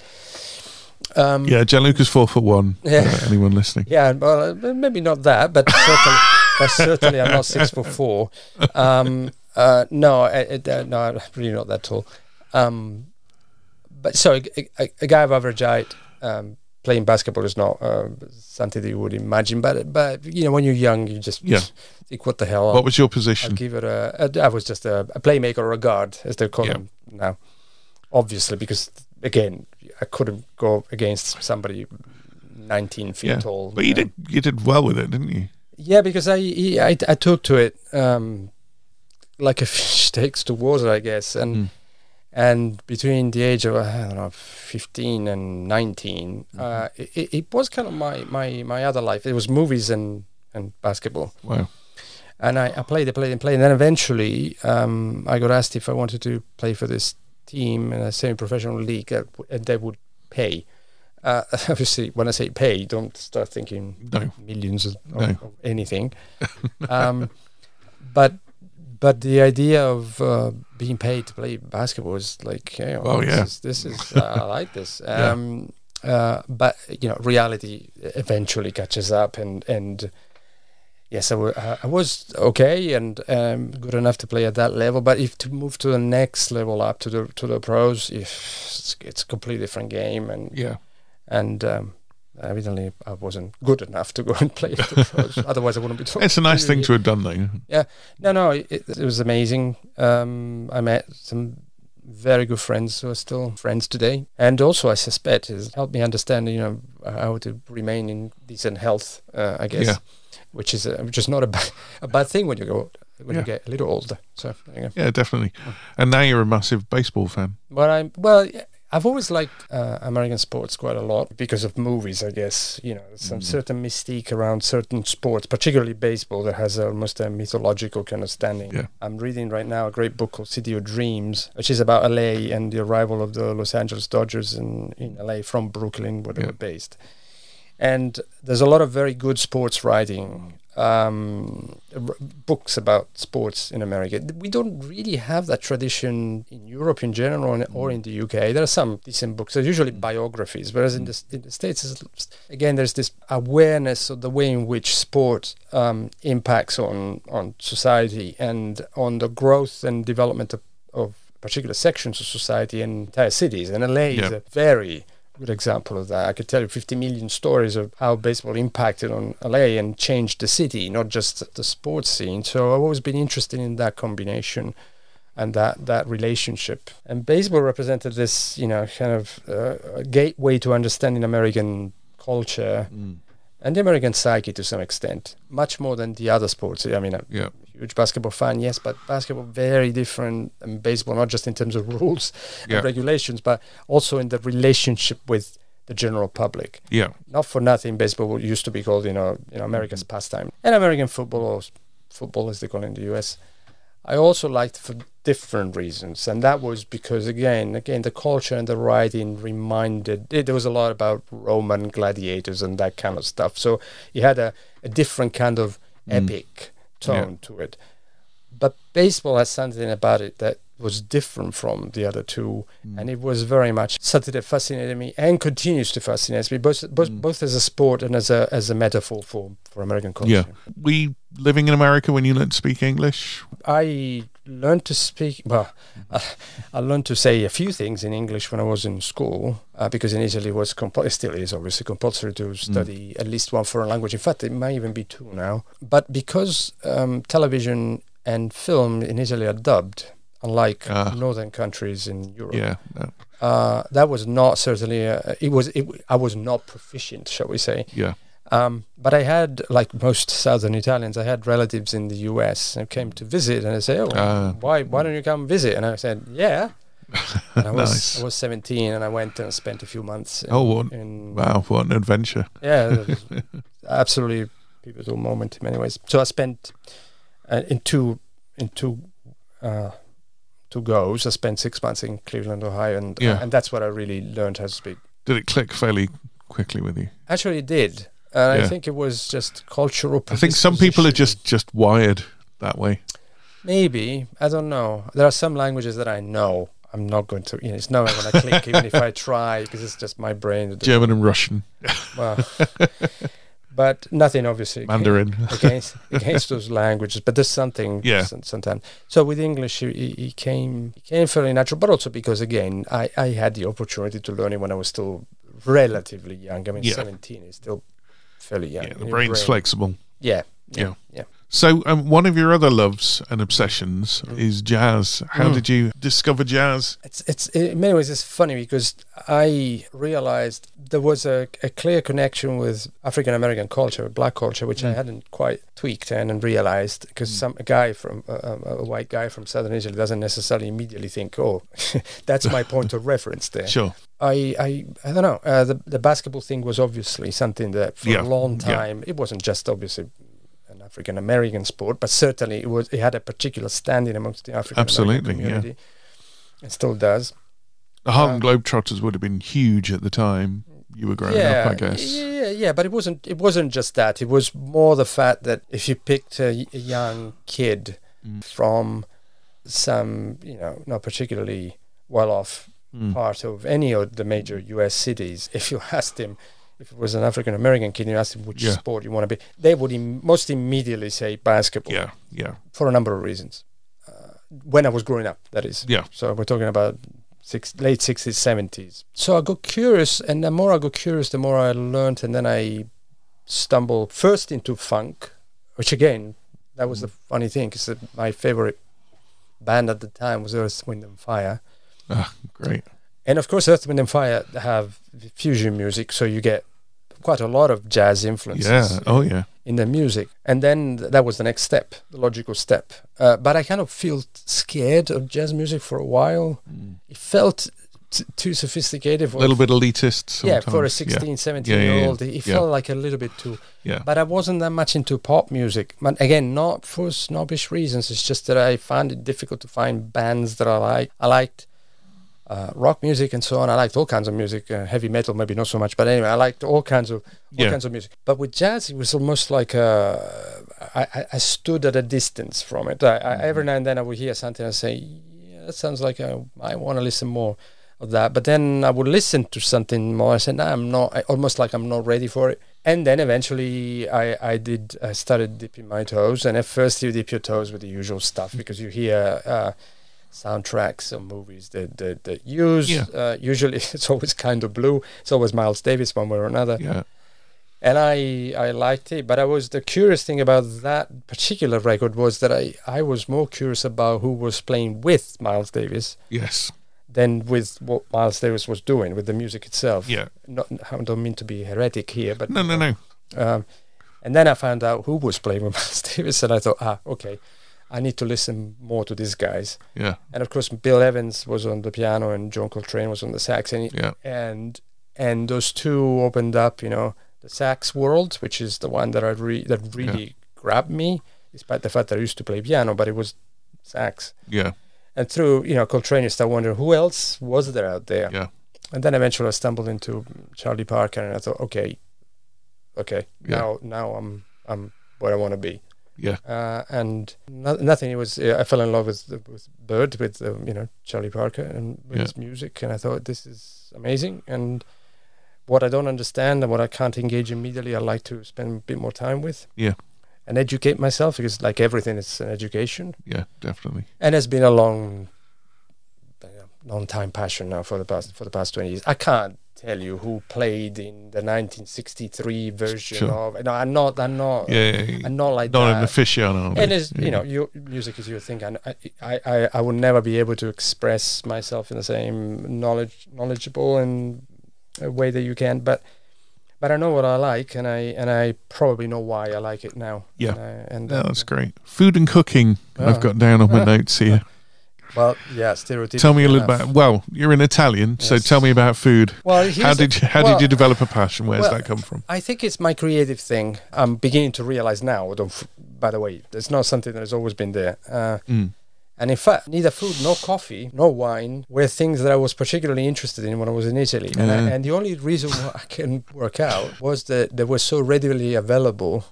Um, Yeah, Gianluca's four foot one. (laughs) Yeah. for anyone listening? Yeah, well, uh, maybe not that, but certainly, but certainly I'm not six foot four. Um, uh, no, I, I- uh, no, I'm really not that tall. Um, but so a, a, a guy of average height um, playing basketball is not uh, something that you would imagine. But but you know, when you're young, you just Yeah. think, what the hell? What was your I'll position? give it a, a. I was just a, a playmaker or a guard, as they call Yeah. them now. Obviously, because again, I couldn't go against somebody 19 feet Yeah, tall. but you know. did you did well with it, didn't you? Yeah, because I I, I took to it um, like a (laughs) fish takes to water, I guess, and Mm. And between the age of I don't know fifteen and 19 Mm-hmm. uh, it, it- was kind of my, my my other life. It was movies and and basketball, Wow. and I, I played, I played, and played, and then eventually um, I got asked if I wanted to play for this team in a semi-professional league, uh, and they would pay. Uh, (laughs) obviously, when I say pay, don't start thinking No. millions of, No. of, of anything. (laughs) um, but but the idea of uh, being paid to play basketball is like, hey, Oh, this yeah. is, this is uh, (laughs) I like this. Yeah. Um, uh, but you know, reality eventually catches up, and and yes, I I- I was okay and um, good enough to play at that level. But if to move to the next level up to the to the pros, if it's, it's a completely different game, and Yeah. and um, evidently I wasn't good enough to go and play the. (laughs) Otherwise, I wouldn't be talking. It's a nice thing to have done, though. Yeah, no, no, it, it was amazing. Um, I met some very good friends who are still friends today, and also I suspect has helped me understand, you know, how to remain in decent health. Uh, I guess, Yeah. which is a, which is not a bad, (laughs) a bad thing when you go when Yeah. you get a little older. So there you go. Yeah, definitely. And now you're a massive baseball fan. But I'm well. I've always liked uh, American sports quite a lot because of movies. I guess you know some certain mystique around certain sports, particularly baseball, that has almost a mythological kind of standing. Yeah. I'm reading right now a great book called City of Dreams, which is about LA and the arrival of the Los Angeles Dodgers in in LA from Brooklyn, where they Yeah. were based. And there's a lot of very good sports writing, um, r- books about sports in America. We don't really have that tradition in Europe in general or in the UK. There are some decent books. They're usually biographies, whereas in the, in the States, again, there's this awareness of the way in which sport um, impacts on, on society and on the growth and development of, of particular sections of society and entire cities. And LA is a very good example of that. I could tell you 50 million stories of how baseball impacted on LA and changed the city, not just the sports scene. So I've always been interested in that combination. and that that relationship. And baseball represented this, you know, kind of uh, gateway to understanding American culture and the American psyche to some extent, much more than the other sports. I mean, I'm Yeah. a huge basketball fan, yes, but basketball very different than baseball, not just in terms of (laughs) rules Yeah. and regulations, but also in the relationship with the general public. Yeah. Not for nothing, baseball used to be called, you know, you know, America's pastime, and American football, or football as they call it in the U.S. I also liked for different reasons, and that was because again, again, the culture and the writing reminded. It, there was a lot about Roman gladiators and that kind of stuff, so it had a, a different kind of mm. epic tone to it. But baseball has something about it that was different from the other two, and it was very much something that fascinated me and continues to fascinate me, both both, both as a sport and as a as a metaphor for for American culture. Yeah. You living in America when you learned to speak English? I learned to speak. Well, I, (laughs) I learned to say a few things in English when I was in school uh, because in Italy it was still is obviously compulsory to study at least one foreign language. In fact, it might even be two now. But because um, television and film in Italy are dubbed, unlike Ah. northern countries in Europe, Yeah. No. uh, that was not certainly. Uh, it was. It, I was not proficient, shall we say? Yeah. Um, but I had, like most Southern Italians, I had relatives in the U.S. and came to visit, and I said, "Oh, Ah. why why don't you come visit?" And I said, "Yeah." (laughs) And I was Nice. I was 17, and I went and spent a few months. In, Oh, what- in, Wow. What an adventure. yeah, (laughs) absolutely pivotal moment in many ways. So I spent uh, in two in two uh, two goes. I spent six months in Cleveland, Ohio, and Yeah. and that's what I really learned how to speak. Did it click fairly quickly with you? Actually, it did. And Yeah. I think it was just cultural. I think some people are just just wired that way. Maybe I don't know. There are some languages that I know I'm not going to. You know, it's not going to click even if I (laughs) try because it's just my brain. German and Russian, Well, (laughs) but nothing obviously Mandarin. (laughs) against against those languages. But there's something. Yeah. Sometimes. So with English, it came it came fairly natural, but also because again, I I had the opportunity to learn it when I was still relatively young. I mean, Yeah. 17 is still fairly young. Yeah, the brain's brain- flexible. Yeah. Yeah. Yeah. Yeah. So, um, one of your other loves and obsessions is jazz. How Mm. did you discover jazz? It's it's in many ways it's funny because I realized there was a, a clear connection with African American culture, black culture, which I hadn't quite tweaked and, and realized because some a guy from uh, a, white guy from southern Italy doesn't necessarily immediately think, oh, (laughs) that's my point of (laughs) reference there. Sure. I, I I don't know. Uh, the the basketball thing was obviously something that for Yeah, a long yeah. time it wasn't just obviously an African American sport, but certainly it was it had a particular standing amongst the African Absolutely, American yeah. community. It still does. The Harlem Uh, Globetrotters would have been huge at the time you were growing up, I guess. Yeah, yeah, yeah, but it wasn't. It wasn't just that. It was more the fact that if you picked a young kid Mm. from some, you know, not particularly well-off Mm. part of any of the major U.S. cities, if you (laughs) asked him, if it was an African American kid, you asked him which Yeah. sport you want to be, they would Im- most immediately say basketball Yeah, yeah. for a number of reasons. Uh, when I was growing up, that is. Yeah. So we're talking about six, late 60s, 70s. So I got curious, and the more I got curious, the more I learned, and then I stumbled first into funk, which again, that was the funny thing, because my favorite band at the time was Earth, Wind and Fire. Ah, great. And of course, Earth, Wind and Fire have fusion music, so you get quite a lot of jazz influences Yeah. Oh, yeah. in the music. And then th- that was the next step, the logical step. Uh, but I kind of feel scared of jazz music for a while. It felt t- too sophisticated. A little bit elitist. yeah, for a sometimes. 16, 17 Yeah, yeah, year yeah. old, it Yeah. felt like a little bit too. Yeah. But I wasn't that much into pop music. But again, not for snobbish reasons. It's just that I found it difficult to find bands that I like. I liked uh, rock music and so on. I liked all kinds of music, uh, heavy metal maybe not so much, but anyway, I liked all kinds of all Yeah. kinds of music. But with jazz, it was almost like uh, I, I, stood at a distance from it. I, I, every now and then I would hear something and say, "Yeah, that sounds like I, I want to listen more of that." But then I would listen to something more. I said, "No, I'm not." I, almost like I'm not ready for it. And then eventually, I, I did. I started dipping my toes. And at first, you dip your toes with the usual stuff because you hear. Soundtracks of movies that that, that use Yeah. uh, usually (laughs) it's always kind of blue it's always miles davis one way or another Yeah. and I I liked it. But I was the curious thing about that particular record was that I I was more curious about who was playing with Miles Davis Yes. than with what Miles Davis was doing with the music itself. Yeah. Not I don't mean to be heretic here, but No, no, no. um, and then I found out who was playing with (laughs) Miles Davis, and I thought, ah, okay, I need to listen more to these guys. Yeah. And of course, Bill Evans was on the piano, and John Coltrane was on the sax, and Yeah. and and those two opened up, you know, the sax world, which is the one that I re- that really grabbed me, despite the fact that I used to play piano, but it was sax. Yeah. And through you know Coltrane, you start wondering who else was there out there. Yeah. And then eventually I stumbled into Charlie Parker, and I thought, okay, okay, Yeah. now now I'm I'm where I want to be. Yeah. Uh, and no, nothing. It was I fell in love with with Bird, with uh, you know Charlie Parker, and with Yeah. his music, and I thought this is amazing. And what I don't understand and what I can't engage immediately, I like to spend a bit more time with Yeah. and educate myself because, like everything, it's an education, Yeah. Definitely. and it's been a long, long time passion now for the past for the past twenty years. I can't tell you who played in the 1963 version Sure. of. No, I'm not. I'm not. Yeah. yeah, yeah. I'm not like Not that an aficionado. and it's Yeah. you know your music is your thing and I, I i i will never be able to express myself in the same knowledge knowledgeable and way that you can but but i know what i like and i and i probably know why i like it now Yeah. and, I, and No, that's great. Food and cooking. I've Ah. got down on my Ah. notes here. Well yeah stereotypical Tell me a little enough. about. Well, you're in Italian, so tell me about food. well How did you, how well, did you develop a passion? Where's well, that come from? I think it's my creative thing. I'm beginning to realize now. By the way, it's not something that has always been there. Uh, Mm. And in fact, neither food nor coffee nor wine were things that I was particularly interested in when I was in Italy. And, I, and the only reason why I can work out was that they were so readily available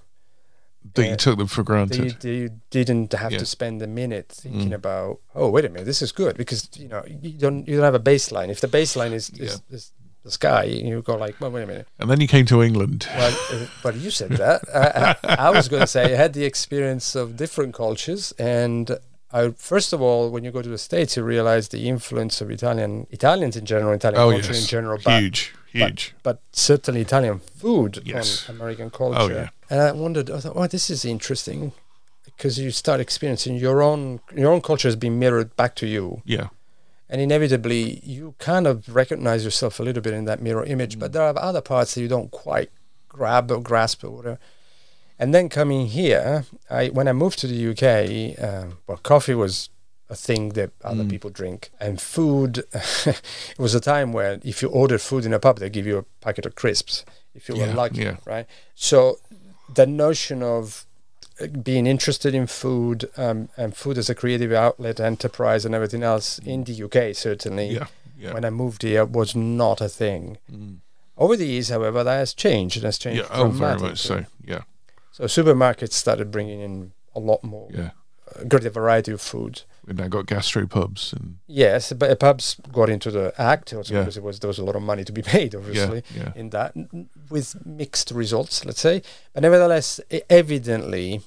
That you took them for you, granted. that you didn't have Yeah. to spend a minute thinking Mm. about, oh, wait a minute, this is good because you know you don't you don't have a baseline. If the baseline is, is, is the sky, you go like, well, wait a minute. And then you came to England. Well, uh, but you said that. I, I, I was going to say I had the experience of different cultures, and I first of all, when you go to the states, you realize the influence of Italian Italians in general, Italian Oh culture yes, in general, but, huge, huge. but certainly Italian food Yes. on American oh, culture. Oh, yeah. And I wondered, I thought, oh, this is interesting because you start experiencing your own your own culture has been mirrored back to you yeah, and inevitably you kind of recognize yourself a little bit in that mirror image but mm. there are other parts that you don't quite grab or grasp or whatever and then coming here i when i moved to the uk um, well coffee was a thing that other people drink and food (laughs) it was a time where if you ordered food in a pub they give you a packet of crisps if you were lucky yeah. right so the notion of uh, being interested in food um, and food as a creative outlet enterprise and everything else in the UK certainly yeah, yeah. when I moved here was not a thing. Over the years, however, that has changed. It has changed. yeah. Oh, very much so. Yeah, So supermarkets started bringing in a lot more, yeah. a greater variety of food. We've now got gastropubs and Yes, but pubs got into the act also Yeah. because it was there was a lot of money to be (laughs) made, obviously, yeah. in that with mixed results, let's say. But nevertheless, evidently,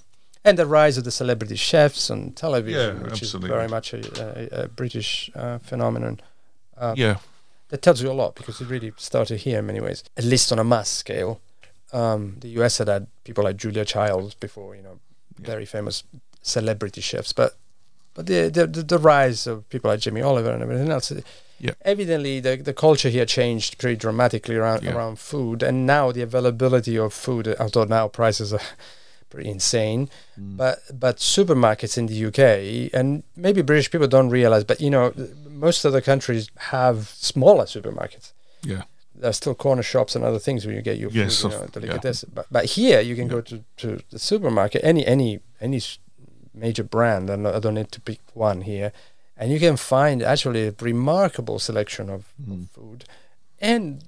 and the rise of the celebrity chefs on television, which absolutely. is very much a, a, a British uh, phenomenon. Uh, yeah, That tells you a lot because it really started here in many ways, at least on a mass scale. Um, the US had had people like Julia Childs before, you know, very famous celebrity chefs, but but the, the the the rise of people like Jimmy Oliver and everything else. Yeah. Evidently, the the culture here changed pretty dramatically around Yeah. around food, and now the availability of food, although now prices are (laughs) pretty insane, Mm. but but supermarkets in the UK and maybe British people don't realize, but you know, most other countries have smaller supermarkets yeah, there's still corner shops and other things where you get your Yes, food, you know, yeah. delicatessen. But but here you can go to, to the supermarket, any any any major brand, and I don't need to pick one here, and you can find actually a remarkable selection of, Mm. food, and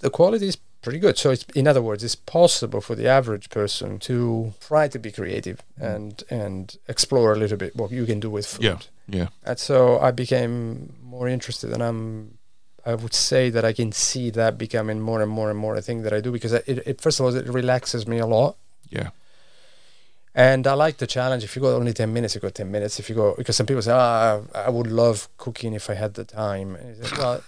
the quality is pretty good. So it's in other words, it's possible for the average person to try to be creative and and explore a little bit what you can do with food. yeah, yeah. And so I became more interested, and I'm. I would say that I can see that becoming more and more and more a thing that I do because it, it first of all it relaxes me a lot, Yeah, and I like the challenge. If you go only ten minutes, you go ten minutes. If you go because some people say, "Ah, I would love cooking if I had the time." Well,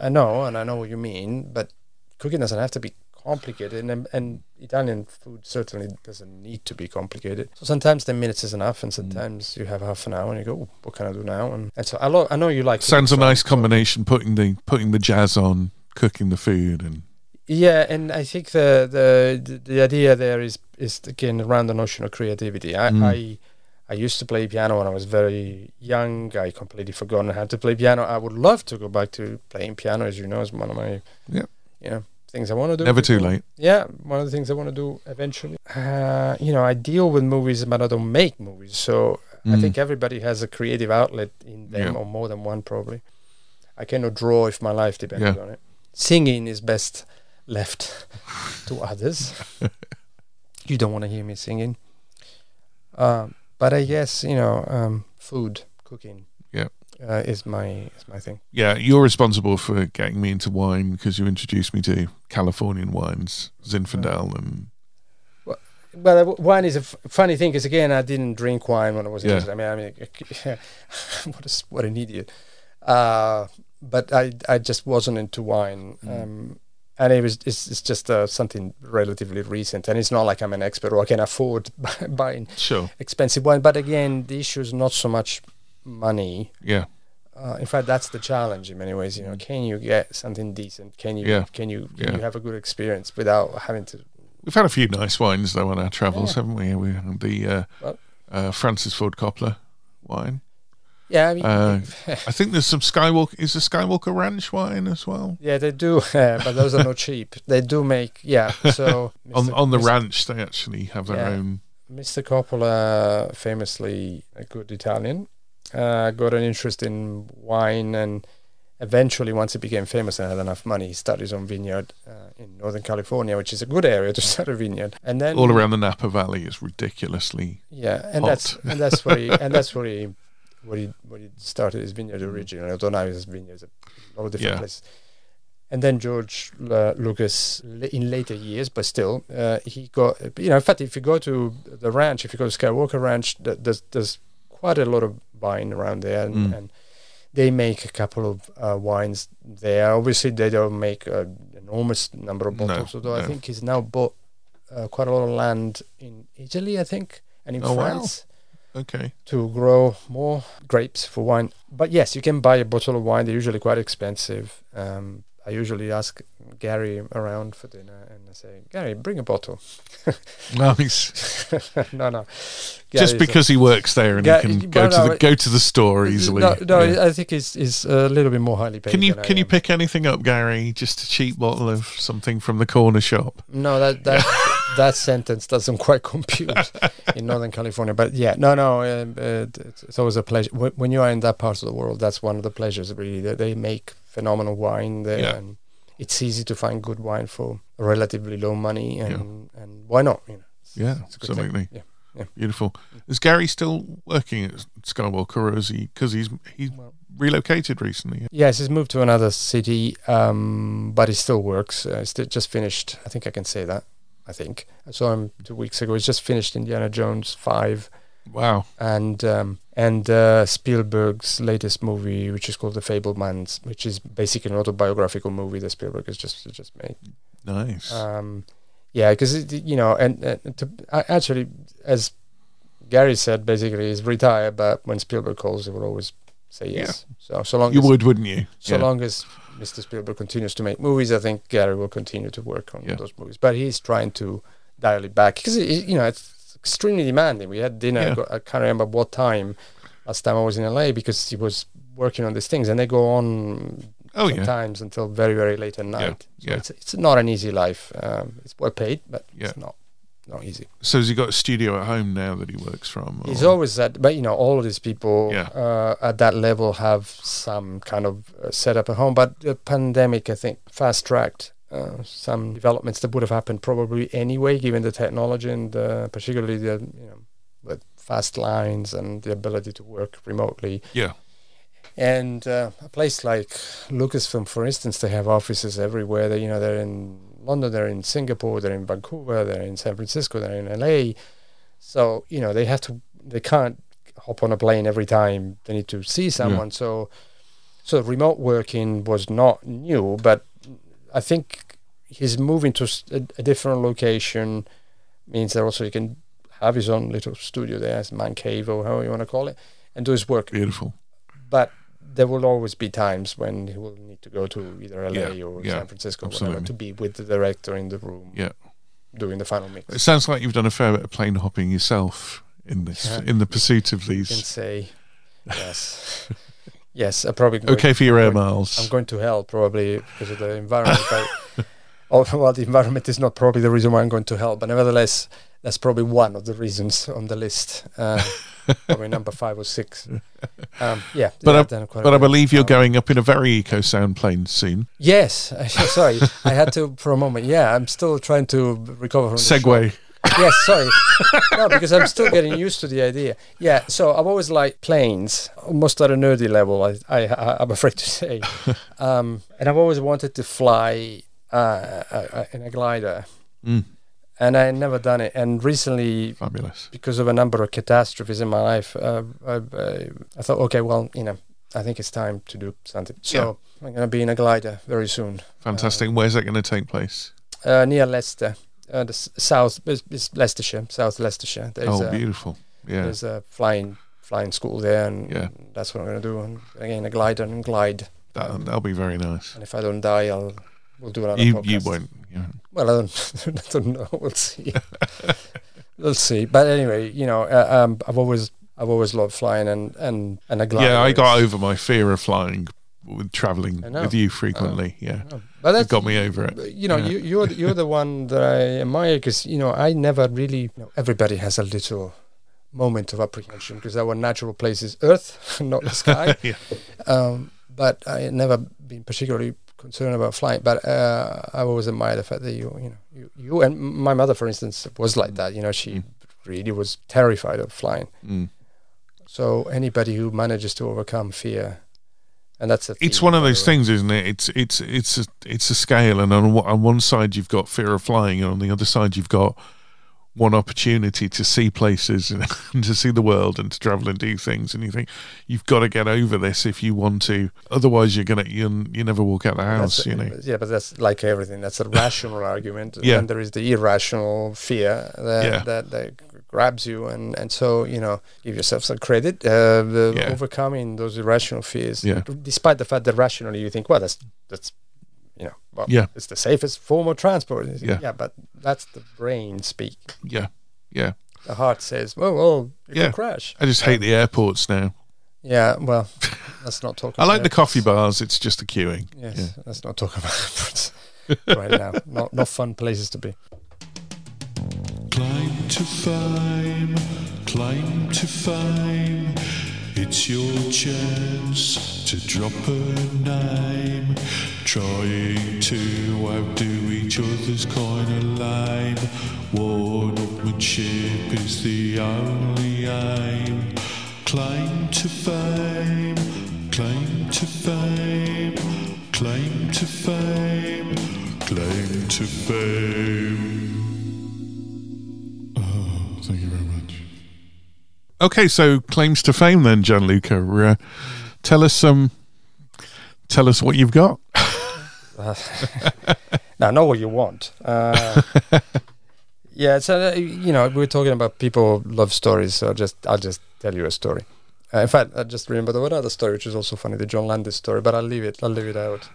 I know, and I know what you mean, but cooking doesn't have to be complicated, and and Italian food certainly doesn't need to be complicated. So sometimes ten minutes is enough, and sometimes you have half an hour, and you go, "Oh, "What can I do now?" And, and so I, lo- I know you like. Sounds a nice so- combination. Putting the putting the jazz on, cooking the food, and Yeah, and I think the the the, the idea there is is again around the notion of creativity. I, Mm. I I used to play piano when I was very young. I completely forgotten how to play piano. I would love to go back to playing piano, as you know, is one of my Yeah. you know things I want to do. never too late. Yeah, one of the things I want to do eventually. Uh, you know, I deal with movies, but I don't make movies. So I Mm. think everybody has a creative outlet in them, Yeah. or more than one, probably. I cannot draw if my life depended Yeah. on it. Singing is best left (laughs) to others. (laughs) you don't want to hear me singing. Um, but I guess you know, um, food, cooking. Uh, is my is my thing. Yeah, you're responsible for getting me into wine because you introduced me to Californian wines, Zinfandel, and Well, uh, wine is a f- funny thing because again, I didn't drink wine when I was Yeah. kid. I mean, I mean, (laughs) what a what an idiot. Uh, but I I just wasn't into wine, Mm. um, and it was it's, it's just uh, something relatively recent, and it's not like I'm an expert or I can afford (laughs) buying sure, expensive wine. But again, the issue is not so much money. yeah, Uh, in fact, that's the challenge in many ways. You know, can you get something decent? Can you Mm. Yeah. can you can Yeah. you have a good experience without having to we've had a few nice wines though on our travels, Yeah. haven't we? We had the uh, Well- uh, Francis Ford Coppola wine. Yeah, I mean, Uh, (laughs) I think there's some Skywalker. Is the Skywalker Ranch wine as well? Yeah, they do, (laughs) uh, but those are not cheap. They do make, yeah. So (laughs) On Mr. on the Mr. ranch, they actually have their own. Mr. Coppola, famously a good Italian, uh, got an interest in wine, and eventually, once he became famous and had enough money, he started his own vineyard uh, in Northern California, which is a good area to (laughs) start a vineyard. And then All around the Napa Valley is ridiculously. yeah, and hot. that's and that's where he (laughs) and that's where he where he where he started his vineyard originally. Although now his vineyards a lot of different Yeah. places. And then George uh, Lucas, in later years, but still, uh, he got you know. In fact, if you go to the ranch, if you go to Skywalker Ranch, there's there's quite a lot of wine around there, and, Mm. and they make a couple of uh, wines there. Obviously, they don't make an enormous number of No, bottles. although I think he's now bought uh, quite a lot of land in Italy, I think, and in Oh, wow. France Okay. to grow more grapes for wine. But yes, you can buy a bottle of wine. They're usually quite expensive. Um, I usually ask Gary around for dinner and I say, Gary, bring a bottle. (laughs) Nice. (laughs) no, no. Just Gary's a- because he works there and Ga- he can go to no, the go to the store easily. No, no Yeah. I think he's, he's a little bit more highly paid. Can you can you pick anything up, Gary? Just a cheap bottle of something from the corner shop. No, that (laughs) that that sentence doesn't quite compute in Northern California. But yeah, no, no, um, uh, it's, it's always a pleasure when you are in that part of the world. That's one of the pleasures, really. That they make phenomenal wine there, Yeah. and it's easy to find good wine for relatively low money, and and why not? You know, it's- Yeah, it's absolutely. Yeah. Beautiful. Is Gary still working at Skywalker, or is he? Because he's he's Well- relocated recently. Yes, he's moved to another city, um, but he still works. Uh, he's just finished. I think I can say that. I think I saw him two weeks ago. He's just finished Indiana Jones five. Wow. and um, and uh, Spielberg's latest movie, which is called The Fabelmans, which is basically an autobiographical movie that Spielberg has just just made. Nice. Um, yeah, because you know, and, and to, uh, actually, as Gary said, basically he's retired, but when Spielberg calls, he will always say yes. So so long you as would, wouldn't you? so Yeah. long as Mr. Spielberg continues to make movies, I think Gary will continue to work on Yeah. those movies. But he's trying to dial it back because you know it's extremely demanding. We had dinner. Yeah. I can't remember what time last time I was in LA because he was working on these things, and they go on Oh yeah. until very very late at night. So yeah. it's it's not an easy life. Um, it's well paid, but Yeah. it's not not easy. So has he got a studio at home now that he works from? He's always at, but you know, all of these people Yeah. uh, at that level have some kind of uh, setup at home. But the pandemic, I think, fast tracked uh, some developments that would have happened probably anyway, given the technology and uh, particularly the you know with fast lines and the ability to work remotely. Yeah. And uh, a place like Lucasfilm, for instance, they have offices everywhere. They, you know, they're in London, they're in Singapore, they're in Vancouver, they're in San Francisco, they're in LA. So you know, they have to, they can't hop on a plane every time they need to see someone. So, so remote working was not new, but I think he's moving to a different location means that also he can have his own little studio there, his man cave or however you want to call it, and do his work. Beautiful. But there will always be times when he will need to go to either LA Yeah, or yeah, San Francisco, absolutely. whatever, to be with the director in the room Yeah. doing the final mix. It sounds like you've done a fair bit of plane hopping yourself in this, Yeah. in the pursuit of You can these. say yes, (laughs) yes. I probably going- Okay for your air miles. I'm going to hell probably because of the environment. but, (laughs) oh, well, the environment is not probably the reason why I'm going to hell, but nevertheless, that's probably one of the reasons on the list. Uh, (laughs) probably number five or six. Um, yeah, (laughs) But yeah, I- But I believe you're Um, going up in a very eco sound plane soon. Yes, sorry, I had to for a moment. Yeah, I'm still trying to recover from. Segway. Yes, sorry. (laughs) no, because I'm still getting used to the idea. Yeah, so I've always liked planes, almost at a nerdy level. I, I, I'm afraid to say, (laughs) um, and I've always wanted to fly uh, uh, in a glider, Mm, and I had never done it. And recently, fabulous. because of a number of catastrophes in my life, uh, I, I, I thought, okay, well, you know, I think it's time to do something. So I'm going to be in a glider very soon, Fantastic. Where's that going to take place? uh, near Leicester. Uh, the south is, is Leicestershire, South Leicestershire. There's oh, a- beautiful. Yeah. There's a flying flying school there, and Yeah. that's what I'm gonna do. And again, a glider and glide. That, um, that'll be very nice. And if I don't die, I'll we'll do another You, podcast. you won't. Yeah. Well, I don't, (laughs) I don't know. We'll see. (laughs) we'll see. But anyway, you know, uh, um, I've always I've always loved flying and and and a glider. Yeah, I got over my fear of flying with traveling with you frequently. yeah. But that's It got me over it. You know, Yeah. you, you're you're the (laughs) one that I admire because you know I never really. You know, everybody has a little moment of apprehension because our natural place is Earth, (laughs) not the sky. (laughs) Yeah. um, but I never been particularly concerned about flying. But uh, I always admire the fact that you, you know, you, you and my mother, for instance, was like that. You know, she really was terrified of flying. Mm. So anybody who manages to overcome fear, and that's It's one of those things, isn't it? It's it's it's a, it's a scale, and on one- on one side you've got fear of flying, and on the other side you've got one opportunity to see places and, (laughs) and to see the world and to travel and do things. And you think you've got to get over this if you want to, otherwise you're gonna you you never walk out the house. That's- You know. Yeah, but that's like everything. That's a (laughs) rational argument. And Yeah. then there is the irrational fear that Yeah. that, that grabs you, and and so you know, give yourself some credit. Uh, the Yeah. overcoming those irrational fears, Yeah. despite the fact that rationally you think, well, that's that's you know, well, Yeah. it's the safest form of transport. Yeah. yeah, but that's the brain speak. Yeah, yeah. The heart says, well, well, you Yeah. crash. I just hate the airports now. Yeah, well, let's not talk. (laughs) I like the coffee bars. It's just the queuing. Yes, Yeah. let's not talk about (laughs) airports (laughs) right now. Not not fun places to be. Climb to fame, climb to fame. It's your chance to drop a name. Trying to outdo each other's kind of lame. One-upmanship is the only aim. Claim to fame, claim to fame, claim to fame, claim to fame. Thank you very much. Okay, so claims to fame then, Gianluca. Uh, tell us some. tell us what you've got. (laughs) Now, know what you want. Uh, (laughs) yeah, so uh, you know, we are talking about people love stories. So I'll just I'll just tell you a story. Uh, in fact, I just remembered of another story, which is also funny, the John Landis story. But I'll leave it. I'll leave it out,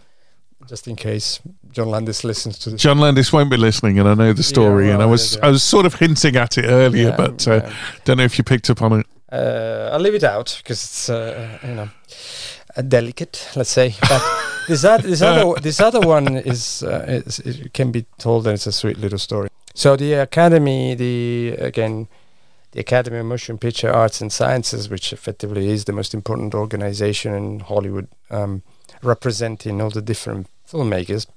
just in case John Landis listens to this. John Landis won't be listening, and I know the story, and I was yeah. I was sort of hinting at it earlier, Yeah, but uh, yeah. don't know if you picked up on it. Uh, I'll leave it out because it's uh, you know uh, delicate, let's say. But (laughs) this other this other this other one is, uh, is it can be told and it's a sweet little story. So the Academy, the again, the Academy of Motion Picture Arts and Sciences, which effectively is the most important organization in Hollywood, um, representing all the different filmmakers,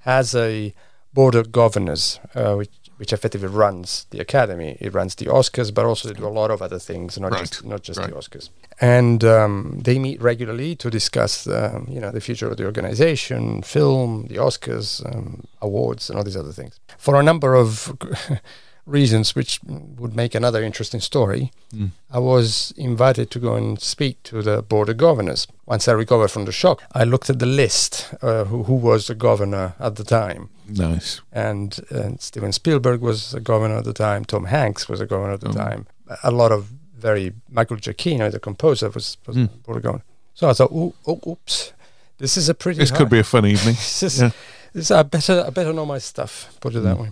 has a board of governors, uh, which which effectively runs the Academy. It runs the Oscars, but also they do a lot of other things, not Right, just not just right. the Oscars. And um, they meet regularly to discuss, um, you know, the future of the organization, film, the Oscars, um, awards, and all these other things. For a number of (laughs) reasons, which would make another interesting story, Mm. I was invited to go and speak to the board of governors. Once I recovered from the shock, I looked at the list uh, who, who was the governor at the time. Nice. And, and Steven Spielberg was a governor at the time. Tom Hanks was a governor at the Oh. time. A lot of very Michael Giacchino, the composer, was, was Mm. board of governor. So I thought, oh, oh, oops, this is a pretty. This could be a fun evening. (laughs) this is, Yeah. this, I better I better know my stuff. Put it that Mm. way.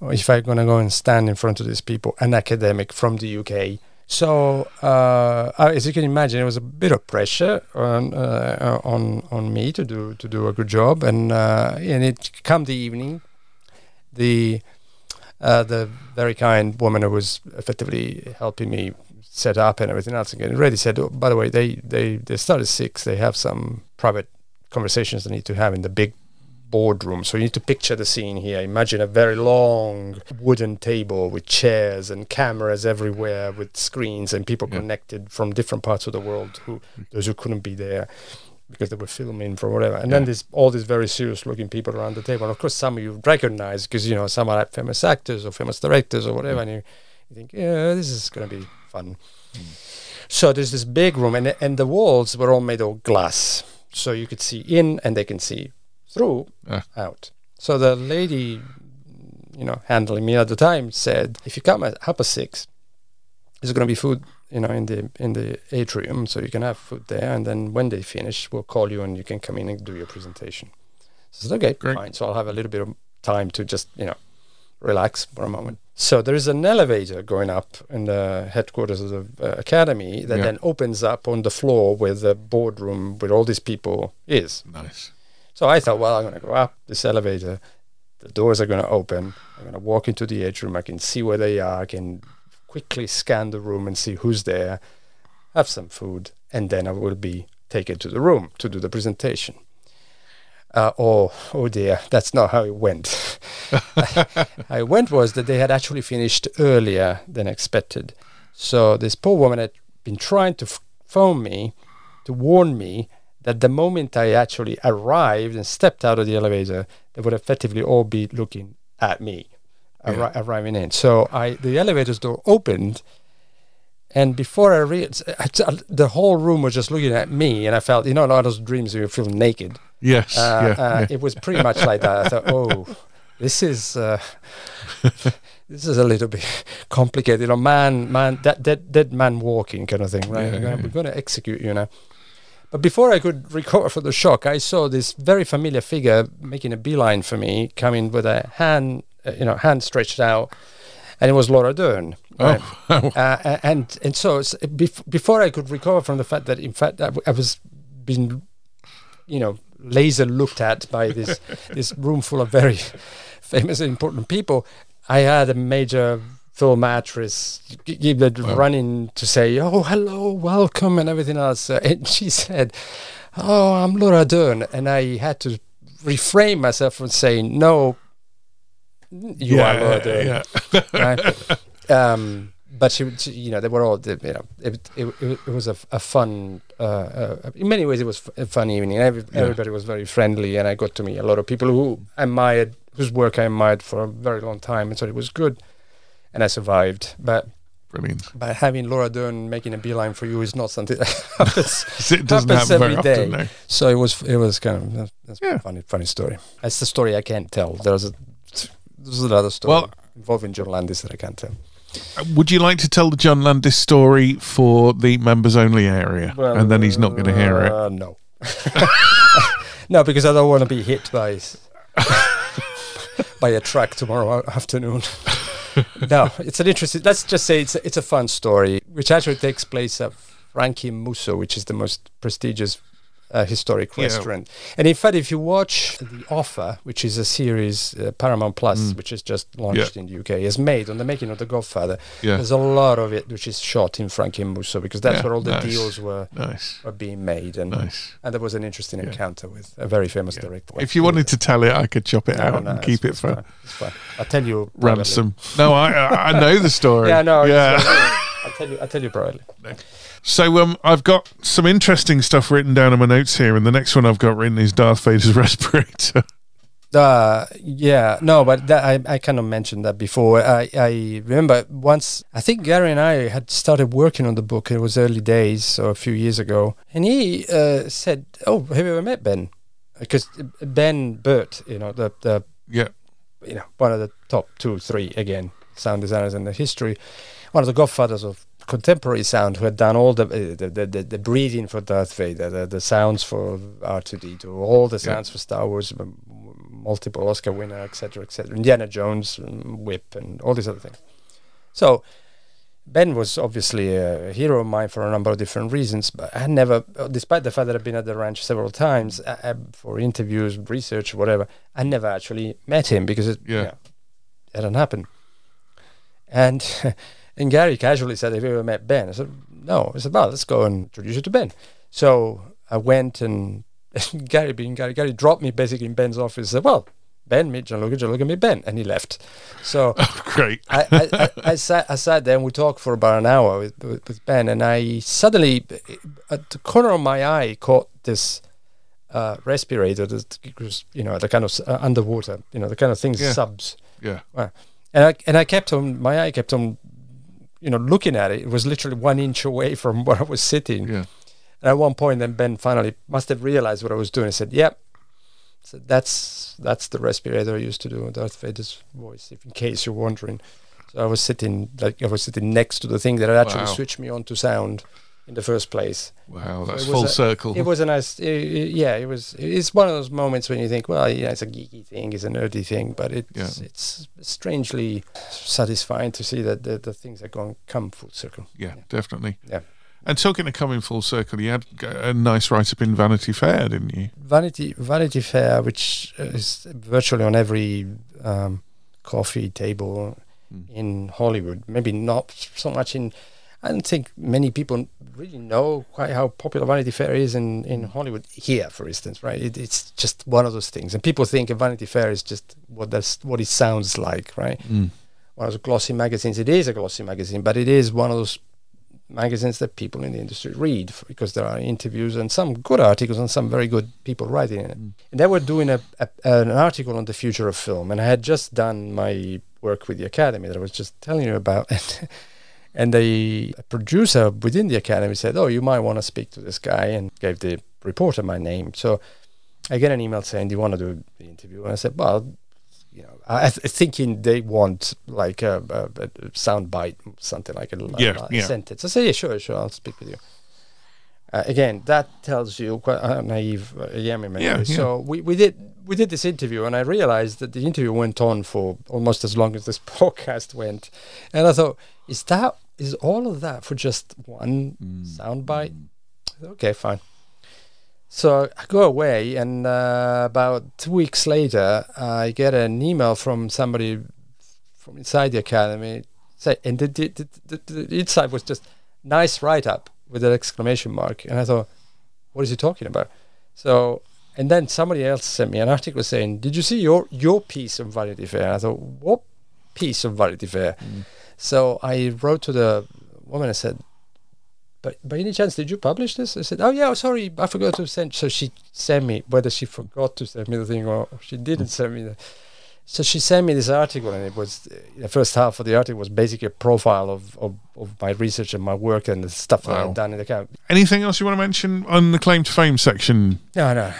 If I'm gonna go and stand in front of these people, an academic from the UK. So uh, uh, as you can imagine, it was a bit of pressure on uh, on on me to do to do a good job, and uh, and it come the evening, the uh, the very kind woman who was effectively helping me set up and everything else and already said, oh, by the way, they they they start at six. They have some private conversations they need to have in the big boardroom. So you need to picture the scene here. Imagine a very long wooden table with chairs and cameras everywhere with screens and people Yeah. connected from different parts of the world who mm. those who couldn't be there because they were filming for whatever. And then there's all these very serious looking people around the table. And of course some of you recognize because you know some are like famous actors or famous directors or whatever and you, you think, yeah, this is gonna be fun. Mm. So there's this big room, and and the walls were all made of glass, so you could see in, and they can see through, Ah. out. So the lady, you know, handling me at the time said, if you come at half past six, there's going to be food, you know, in the in the atrium, so you can have food there, and then when they finish, we'll call you, and you can come in and do your presentation. So I said, okay, Great. fine. So I'll have a little bit of time to just, you know, relax for a moment. So there is an elevator going up in the headquarters of the uh, academy that Yeah. then opens up on the floor where the boardroom with all these people is. Nice. So I thought, well, I'm going to go up this elevator. The doors are going to open. I'm going to walk into the atrium. I can see where they are. I can quickly scan the room and see who's there, have some food, and then I will be taken to the room to do the presentation. Uh, oh, oh dear, that's not how it went. (laughs) how it went was that they had actually finished earlier than expected. So this poor woman had been trying to f- phone me to warn me that the moment I actually arrived and stepped out of the elevator, they would effectively all be looking at me arri- arriving in. So I, the elevator's door opened, and before I realized, the whole room was just looking at me, and I felt, you know, a lot of those dreams where you feel naked. Yes. Uh, yeah. uh, yeah. It was pretty much like that. I thought, (laughs) oh, this is uh, (laughs) this is a little bit (laughs) complicated. A man, man, that dead, dead man walking kind of thing, right? Yeah, we're, yeah, gonna, we're gonna execute you now. But before I could recover from the shock, I saw this very familiar figure making a beeline for me, coming with a hand, uh, you know, hand stretched out, and it was Laura Dern. right? (laughs) Oh, uh, and and so before I could recover from the fact that in fact I, w- I was being, you know, laser looked at by this (laughs) this room full of very (laughs) famous and important people, I had a major film actress g- g- that running to say, "Oh, hello, welcome," and everything else, uh, (laughs) and she said, "Oh, I'm Laura Dern," and I had to refrain myself from saying, "No, you are Laura Dern." yeah. (laughs) right? (laughs) um, but she, she, you know, they were all, you know, it, it, it, it was a, a fun, uh, uh, in many ways, it was a fun evening. Every, Yeah. Everybody was very friendly, and I got to meet a lot of people who I admired, whose work I admired for a very long time, and so it was good, and I survived. But Brilliant. but having Laura Dern making a beeline for you is not something that (laughs) happens. (laughs) It doesn't happens happen very every day. often, no. So it was it was kind of that's- that's Yeah. a funny funny story. That's the story I can't tell. There's a there's another story Well- involving John Landis that I can't tell. Uh, Would you like to tell the John Landis story for the members only area? and then he's not going to hear it. Uh, no. (laughs) no, because I don't want to be hit by by a truck tomorrow afternoon. (laughs) no, it's an interesting. Let's just say it's a, it's a fun story, which actually takes place at Frankie Musso, which is the most prestigious uh, historic Yeah. restaurant. And in fact, if you watch The Offer, which is a series uh, Paramount Plus, Mm. which is just launched in the UK, is made on the making of The Godfather. Yeah. There's a lot of it which is shot in Frankie because that's Yeah, where all the nice. deals were Nice. were being made, and Nice. and there was an interesting Yeah. encounter with a very famous Yeah. director. If you wanted to tell it, I could chop it No, out no, and keep it for fine, fine. I'll tell you ransom. No, I I know the (laughs) story. Yeah, no. Yeah. Yeah. (laughs) I'll tell you. I'll tell you privately. So um, I've got some interesting stuff written down in my notes here, and the next one I've got written is Darth Vader's (laughs) respirator. Uh, yeah, no, but that, I, I kind of mentioned that before. I, I remember once, I think Gary and I had started working on the book. It was early days, so a few years ago. And he uh, said, Oh, have you ever met Ben? Because Ben Burtt, you know, the, the Yeah. you know, one of the top two, three, again, sound designers in the history, one of the godfathers of contemporary sound who had done all the uh, the, the, the, breathing for Darth Vader, the, the sounds for R2D2, all the sounds for Star Wars, multiple Oscar winner, etc., etc., Indiana Jones, um, Whip, and all these other things. So Ben was obviously a hero of mine for a number of different reasons, but I had never, despite the fact that I've been at the ranch several times uh, uh, for interviews, research, whatever, I never actually met him because it, Yeah. you know, it hadn't happened. And (laughs) and Gary casually said, "Have you ever met Ben?" I said, "No." I said, "Well, let's go and introduce you to Ben." So I went and (laughs) Gary, being Gary, Gary dropped me basically in Ben's office. And said, "Well, Ben, meet Gianluca, Gianluca, meet Ben," and he left. So (laughs) Great. I, I, I, I sat I sat there and we talked for about an hour with, with, with Ben and I suddenly at the corner of my eye caught this uh, respirator that was you know the kind of uh, underwater you know the kind of things Yeah. subs Yeah. Well, and I and I kept on my eye kept on you know looking at it it was literally one inch away from (laughs) where I was sitting Yeah. and at one point then Ben finally must have realized what I was doing he said yep so that's that's the respirator I used to do Darth Vader's voice, if in case you're wondering. So I was sitting like I was sitting next to the thing that had actually Wow. switched me on to sound in the first place. Wow, that's it was full a- circle. It was a nice, i- i- yeah. It was. It's one of those moments when you think, well, yeah, it's a geeky thing, it's a nerdy thing, but it's Yeah. it's strangely satisfying to see that the, the things are going come full circle. yeah, definitely. Yeah. And talking of coming full circle, you had a nice write up in Vanity Fair, didn't you? Vanity Vanity Fair, which is virtually on every um, coffee table in Hollywood. Maybe not so much in. I don't think many people really know quite how popular Vanity Fair is in, in Hollywood here, for instance. Right? It, it's just one of those things, and people think a Vanity Fair is just what that's what it sounds like, right? One of those glossy magazines. It is a glossy magazine, but it is one of those magazines that people in the industry read because there are interviews and some good articles and some very good people writing in it. Mm. And they were doing a, a, an article on the future of film, and I had just done my work with the Academy that I was just telling you about. (laughs) And, the producer within the Academy said, "Oh, you might want to speak to this guy," and gave the reporter my name. So I get an email saying, "Do you want to do the interview?" And I said, "Well." You know, I, I th- thinking they want like a, a, a sound bite, something like a, a- Yeah, a yeah. sentence. I said, yeah, sure, sure, I'll speak with you. Uh, again, that tells you quite how naive uh, I am in many Yeah, yeah. So we, we did we did this interview, and I realized that the interview went on for almost as long as this (laughs) podcast went, and I thought, is that is all of that for just one Mm. soundbite? Okay, fine. So I go away, and uh, about two weeks later, I get an email from somebody from inside the academy. Say, and the, the, the, the, inside was just nice write up with an exclamation mark, and I thought, what is he talking about? So, and then somebody else sent me an article saying, "Did you see your your piece of Vanity Fair?" And I thought, what piece of Vanity Fair? So I wrote to the woman. I said, but by any chance, did you publish this? I said, oh yeah, sorry, I forgot to send. So she sent me whether she forgot to send me the thing or she didn't send me the. So she sent me this article, and it was the first half of the article was basically a profile of, of, of my research and my work and the stuff that I've done in the camp. Anything else you want to mention on the claim to fame section? No, no,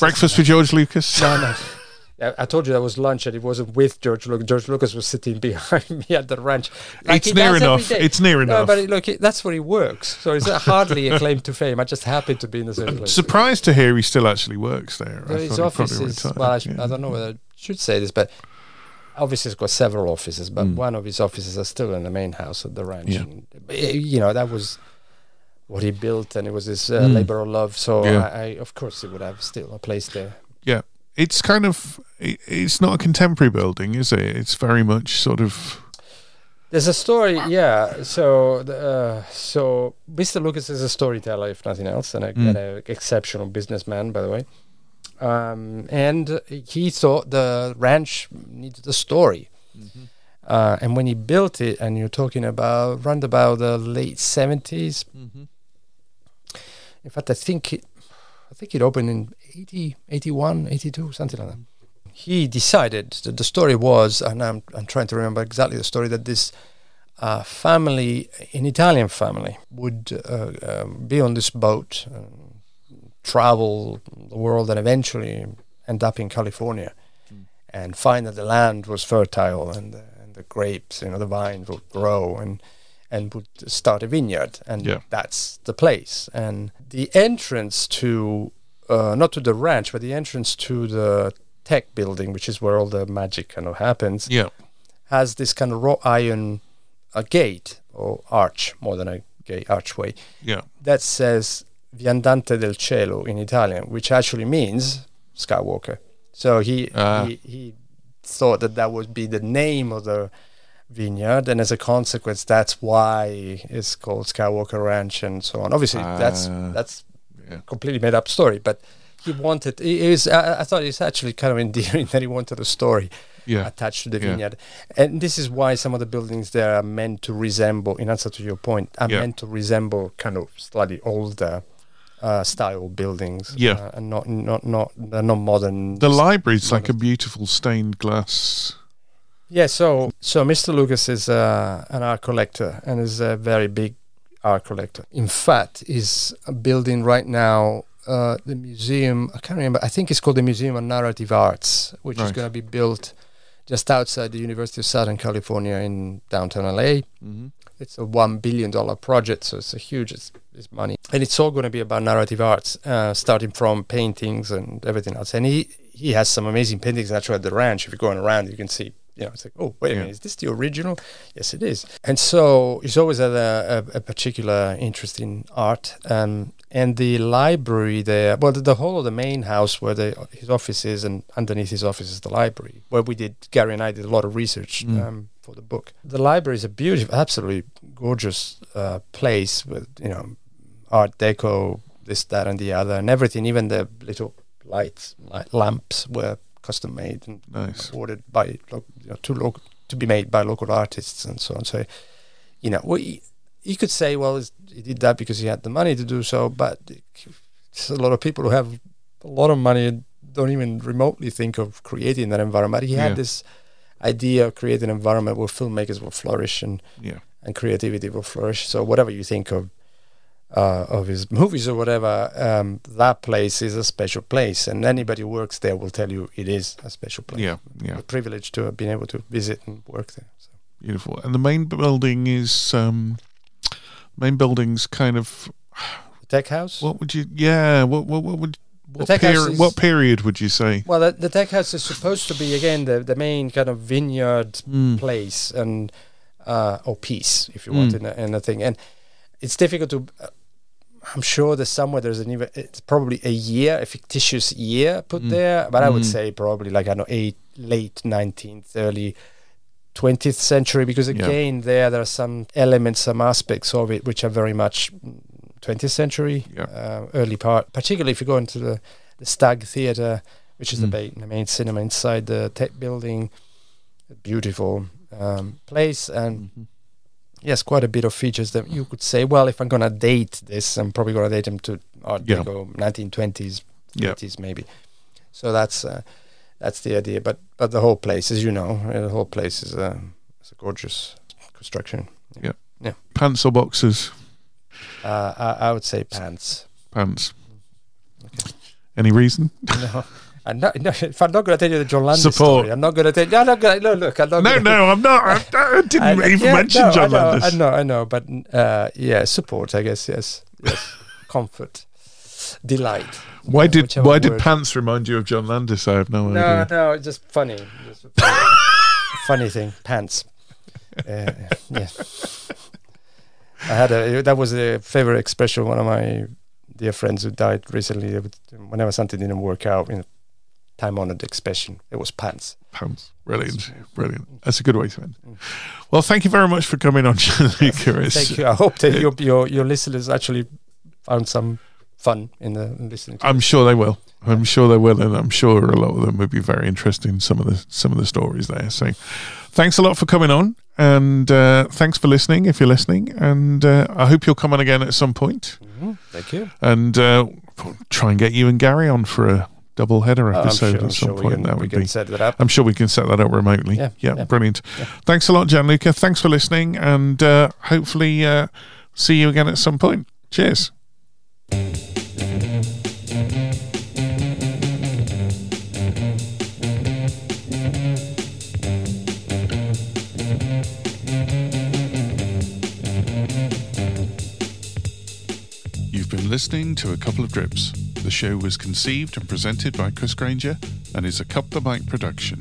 Breakfast with George Lucas? no, no. (laughs) I, told you that was lunch, and it wasn't with George Lucas. George Lucas was sitting (laughs) behind me at the ranch. It's near does every enough. It's near No, enough. but look, it, that's where he works. So it's hardly a claim to fame. I just happened to be in the same I'm place. surprised to hear he still actually works there. I Well, his office is well. I, sh- Yeah. I don't know whether I should say this, but obviously he's got several offices. But one of his offices are still in the main house at the ranch. Mm. Yeah. And, eh, you know that was what he built, and it was his uh, labor of love. So Mm. Yeah. I, I, of course, he would have still a place there. Yeah, it's kind of it, it's not a contemporary building, is it? It's very much sort of There's a story, yeah. So, uh, so Mr. Lucas is a storyteller, if nothing else, and an Mm. exceptional businessman, by the way. Um, and he thought the ranch needed a story. Uh, and when he built it, and you're talking about round about the late 70s. In fact, I think it, I think it opened in 80, 81, 82, something like that. he decided that the story was, and I'm I'm trying to remember exactly the story that this uh, family, an Italian family, would uh, um, be on this boat, travel the world, and eventually end up in California, and find that the land was fertile and the, and the grapes, you know, the vines would grow and and would start a vineyard, and Yeah. that's the place. And the entrance to uh, not to the ranch, but the entrance to the tech building, which is where all the magic kind of happens, Yeah. has this kind of wrought iron a gate or arch more than a gate archway Yeah. that says Viandante del Cielo in Italian, which actually means Skywalker. So he Ah. he, he thought that that would be the name of the vineyard, and as a consequence, that's why it's called Skywalker Ranch and so on. Obviously, that's Ah. that's Yeah. completely made up story, but he wanted. It is. I, I thought it's actually kind of (laughs) endearing that he wanted a story Yeah. attached to the Yeah. vineyard. And this is why some of the buildings there are meant to resemble, in answer to your point, are meant to resemble kind of slightly older uh, style buildings. Yeah. Uh, and not, not, not, they're not modern. The library's like a beautiful stained glass. yeah, so, so Mr. Lucas is uh, an art collector and is a very big art collector. In fact, is building right now uh, the museum, I can't remember, I think it's called the Museum of Narrative Arts, which is going to be built just outside the University of Southern California in downtown LA. Mm-hmm. It's a one billion dollar project, so it's a huge it's, it's money, and it's all going to be about narrative arts, uh, starting from paintings and everything else. And he he has some amazing paintings actually at the ranch. If you're going around, you can see. You know, it's like, oh, wait a Yeah. minute, is this the original? Yes, it is. And so he's always had a, a, a particular interest in art. Um, and the library there, well, the, the whole of the main house where the, his office is, and underneath his office is the library, where we did, Gary and I did a lot of research Mm. um, for the book. The library is a beautiful, absolutely gorgeous uh, place with, you know, art deco, this, that, and the other, and everything, even the little lights, light lamps were custom made and Nice. ordered by you know, to local to be made by local artists and so on. So, you know, we, you could say, well, he did that because he had the money to do so, but there's a lot of people who have a lot of money and don't even remotely think of creating that environment. He had this idea of creating an environment where filmmakers will flourish and Yeah. and creativity will flourish. So whatever you think of uh, of his movies or whatever, um, that place is a special place, and anybody who works there will tell you it is a special place. Yeah. Yeah. We're privileged to have been able to visit and work there. So. Beautiful. And the main building is um main building's kind of The tech house. what would you yeah, what what, what would what, peri- is- what period would you say? well, the, the tech house is supposed to be again the, the main kind of vineyard Mm. place and uh, or piece, if you Mm. want, in a, in a thing. And it's difficult to. I'm sure there's somewhere there's an even it's probably a year, a fictitious year put Mm. there, but I would Mm. say probably like I don't know, eight, late 19th, early 20th century, because Yeah. again there there are some elements, some aspects of it which are very much mm, 20th century, Yeah. uh, early part. Particularly if you go into the the Stag Theatre, which is Mm. the, the main cinema inside the tech building, a beautiful um, place and Mhm. Yes, quite a bit of features that you could say, well, if I'm going to date this, I'm probably going to date them to Art Yeah. Deco, 1920s, Yeah. 30s maybe. So that's uh, that's the idea. But but the whole place, as you know, uh, the whole place is a, is a gorgeous construction. Yeah. Yeah. Pants or boxers? Uh, I, I would say pants. Pants. Any reason? no. (laughs) I'm not, no, (laughs) if I'm not going to tell you the John Landis Support. story, I'm not going to tell you. I'm not going. No, look, I'm not No, gonna, no, I'm not. I, I (laughs) didn't I- even yeah, mention no, John I know, Landis. I know, I know, but uh, yeah, support, I guess. Yes, yes, (laughs) comfort, delight. Why uh, did why did pants remind you of John Landis? I have no, No, idea. no, no, it's just funny. Just funny, funny thing, pants. Uh, yeah, I had a. That was a favorite expression. of One of my dear friends who died recently. Whenever something didn't work out, you know, time-honored expression. It was pants. Pants. Brilliant, brilliant. That's a good way to end. Well, thank you very much for coming on, (laughs) Gianluca. Thank you. I hope that your your your listeners actually found some fun in the in listening. To I'm sure they will. I'm sure they will, and I'm sure a lot of them would be very interested in some of the some of the stories there. So, thanks a lot for coming on, and uh, thanks for listening. If you're listening, and uh, I hope you'll come on again at some point, Mhm. Thank you. and uh, try and get you and Gary on for a double header I'm episode sure- at some sure point. can- that we would can be. set that up. I'm sure we can set that up remotely. Yeah, yeah. brilliant. Thanks a lot, Gianluca. Thanks for listening, and uh, hopefully uh, see you again at some point. Cheers. You've been listening to A Couple of Drips. The show was conceived and presented by Chris Granger and is a Cup the Mic production.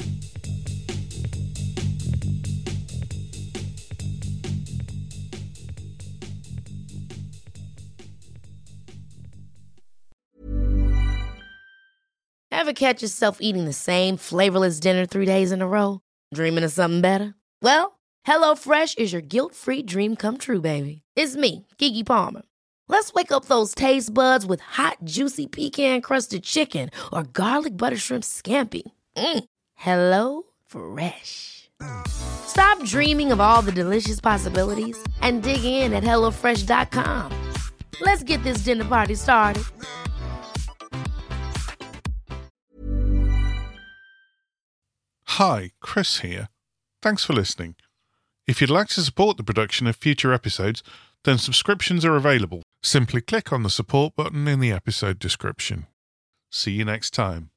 Ever catch yourself eating the same flavorless dinner three days in a row? Dreaming of something better? Well, HelloFresh is your guilt-free dream come true, baby. It's me, Keke Palmer. Let's wake up those taste buds with hot, juicy pecan-crusted chicken or garlic butter shrimp scampi. Mm. Hello Fresh. Stop dreaming of all the delicious possibilities and dig in at HelloFresh.com. Let's get this dinner party started. Hi, Chris here. Thanks for listening. If you'd like to support the production of future episodes, then subscriptions are available. Simply click on the support button in the episode description. See you next time.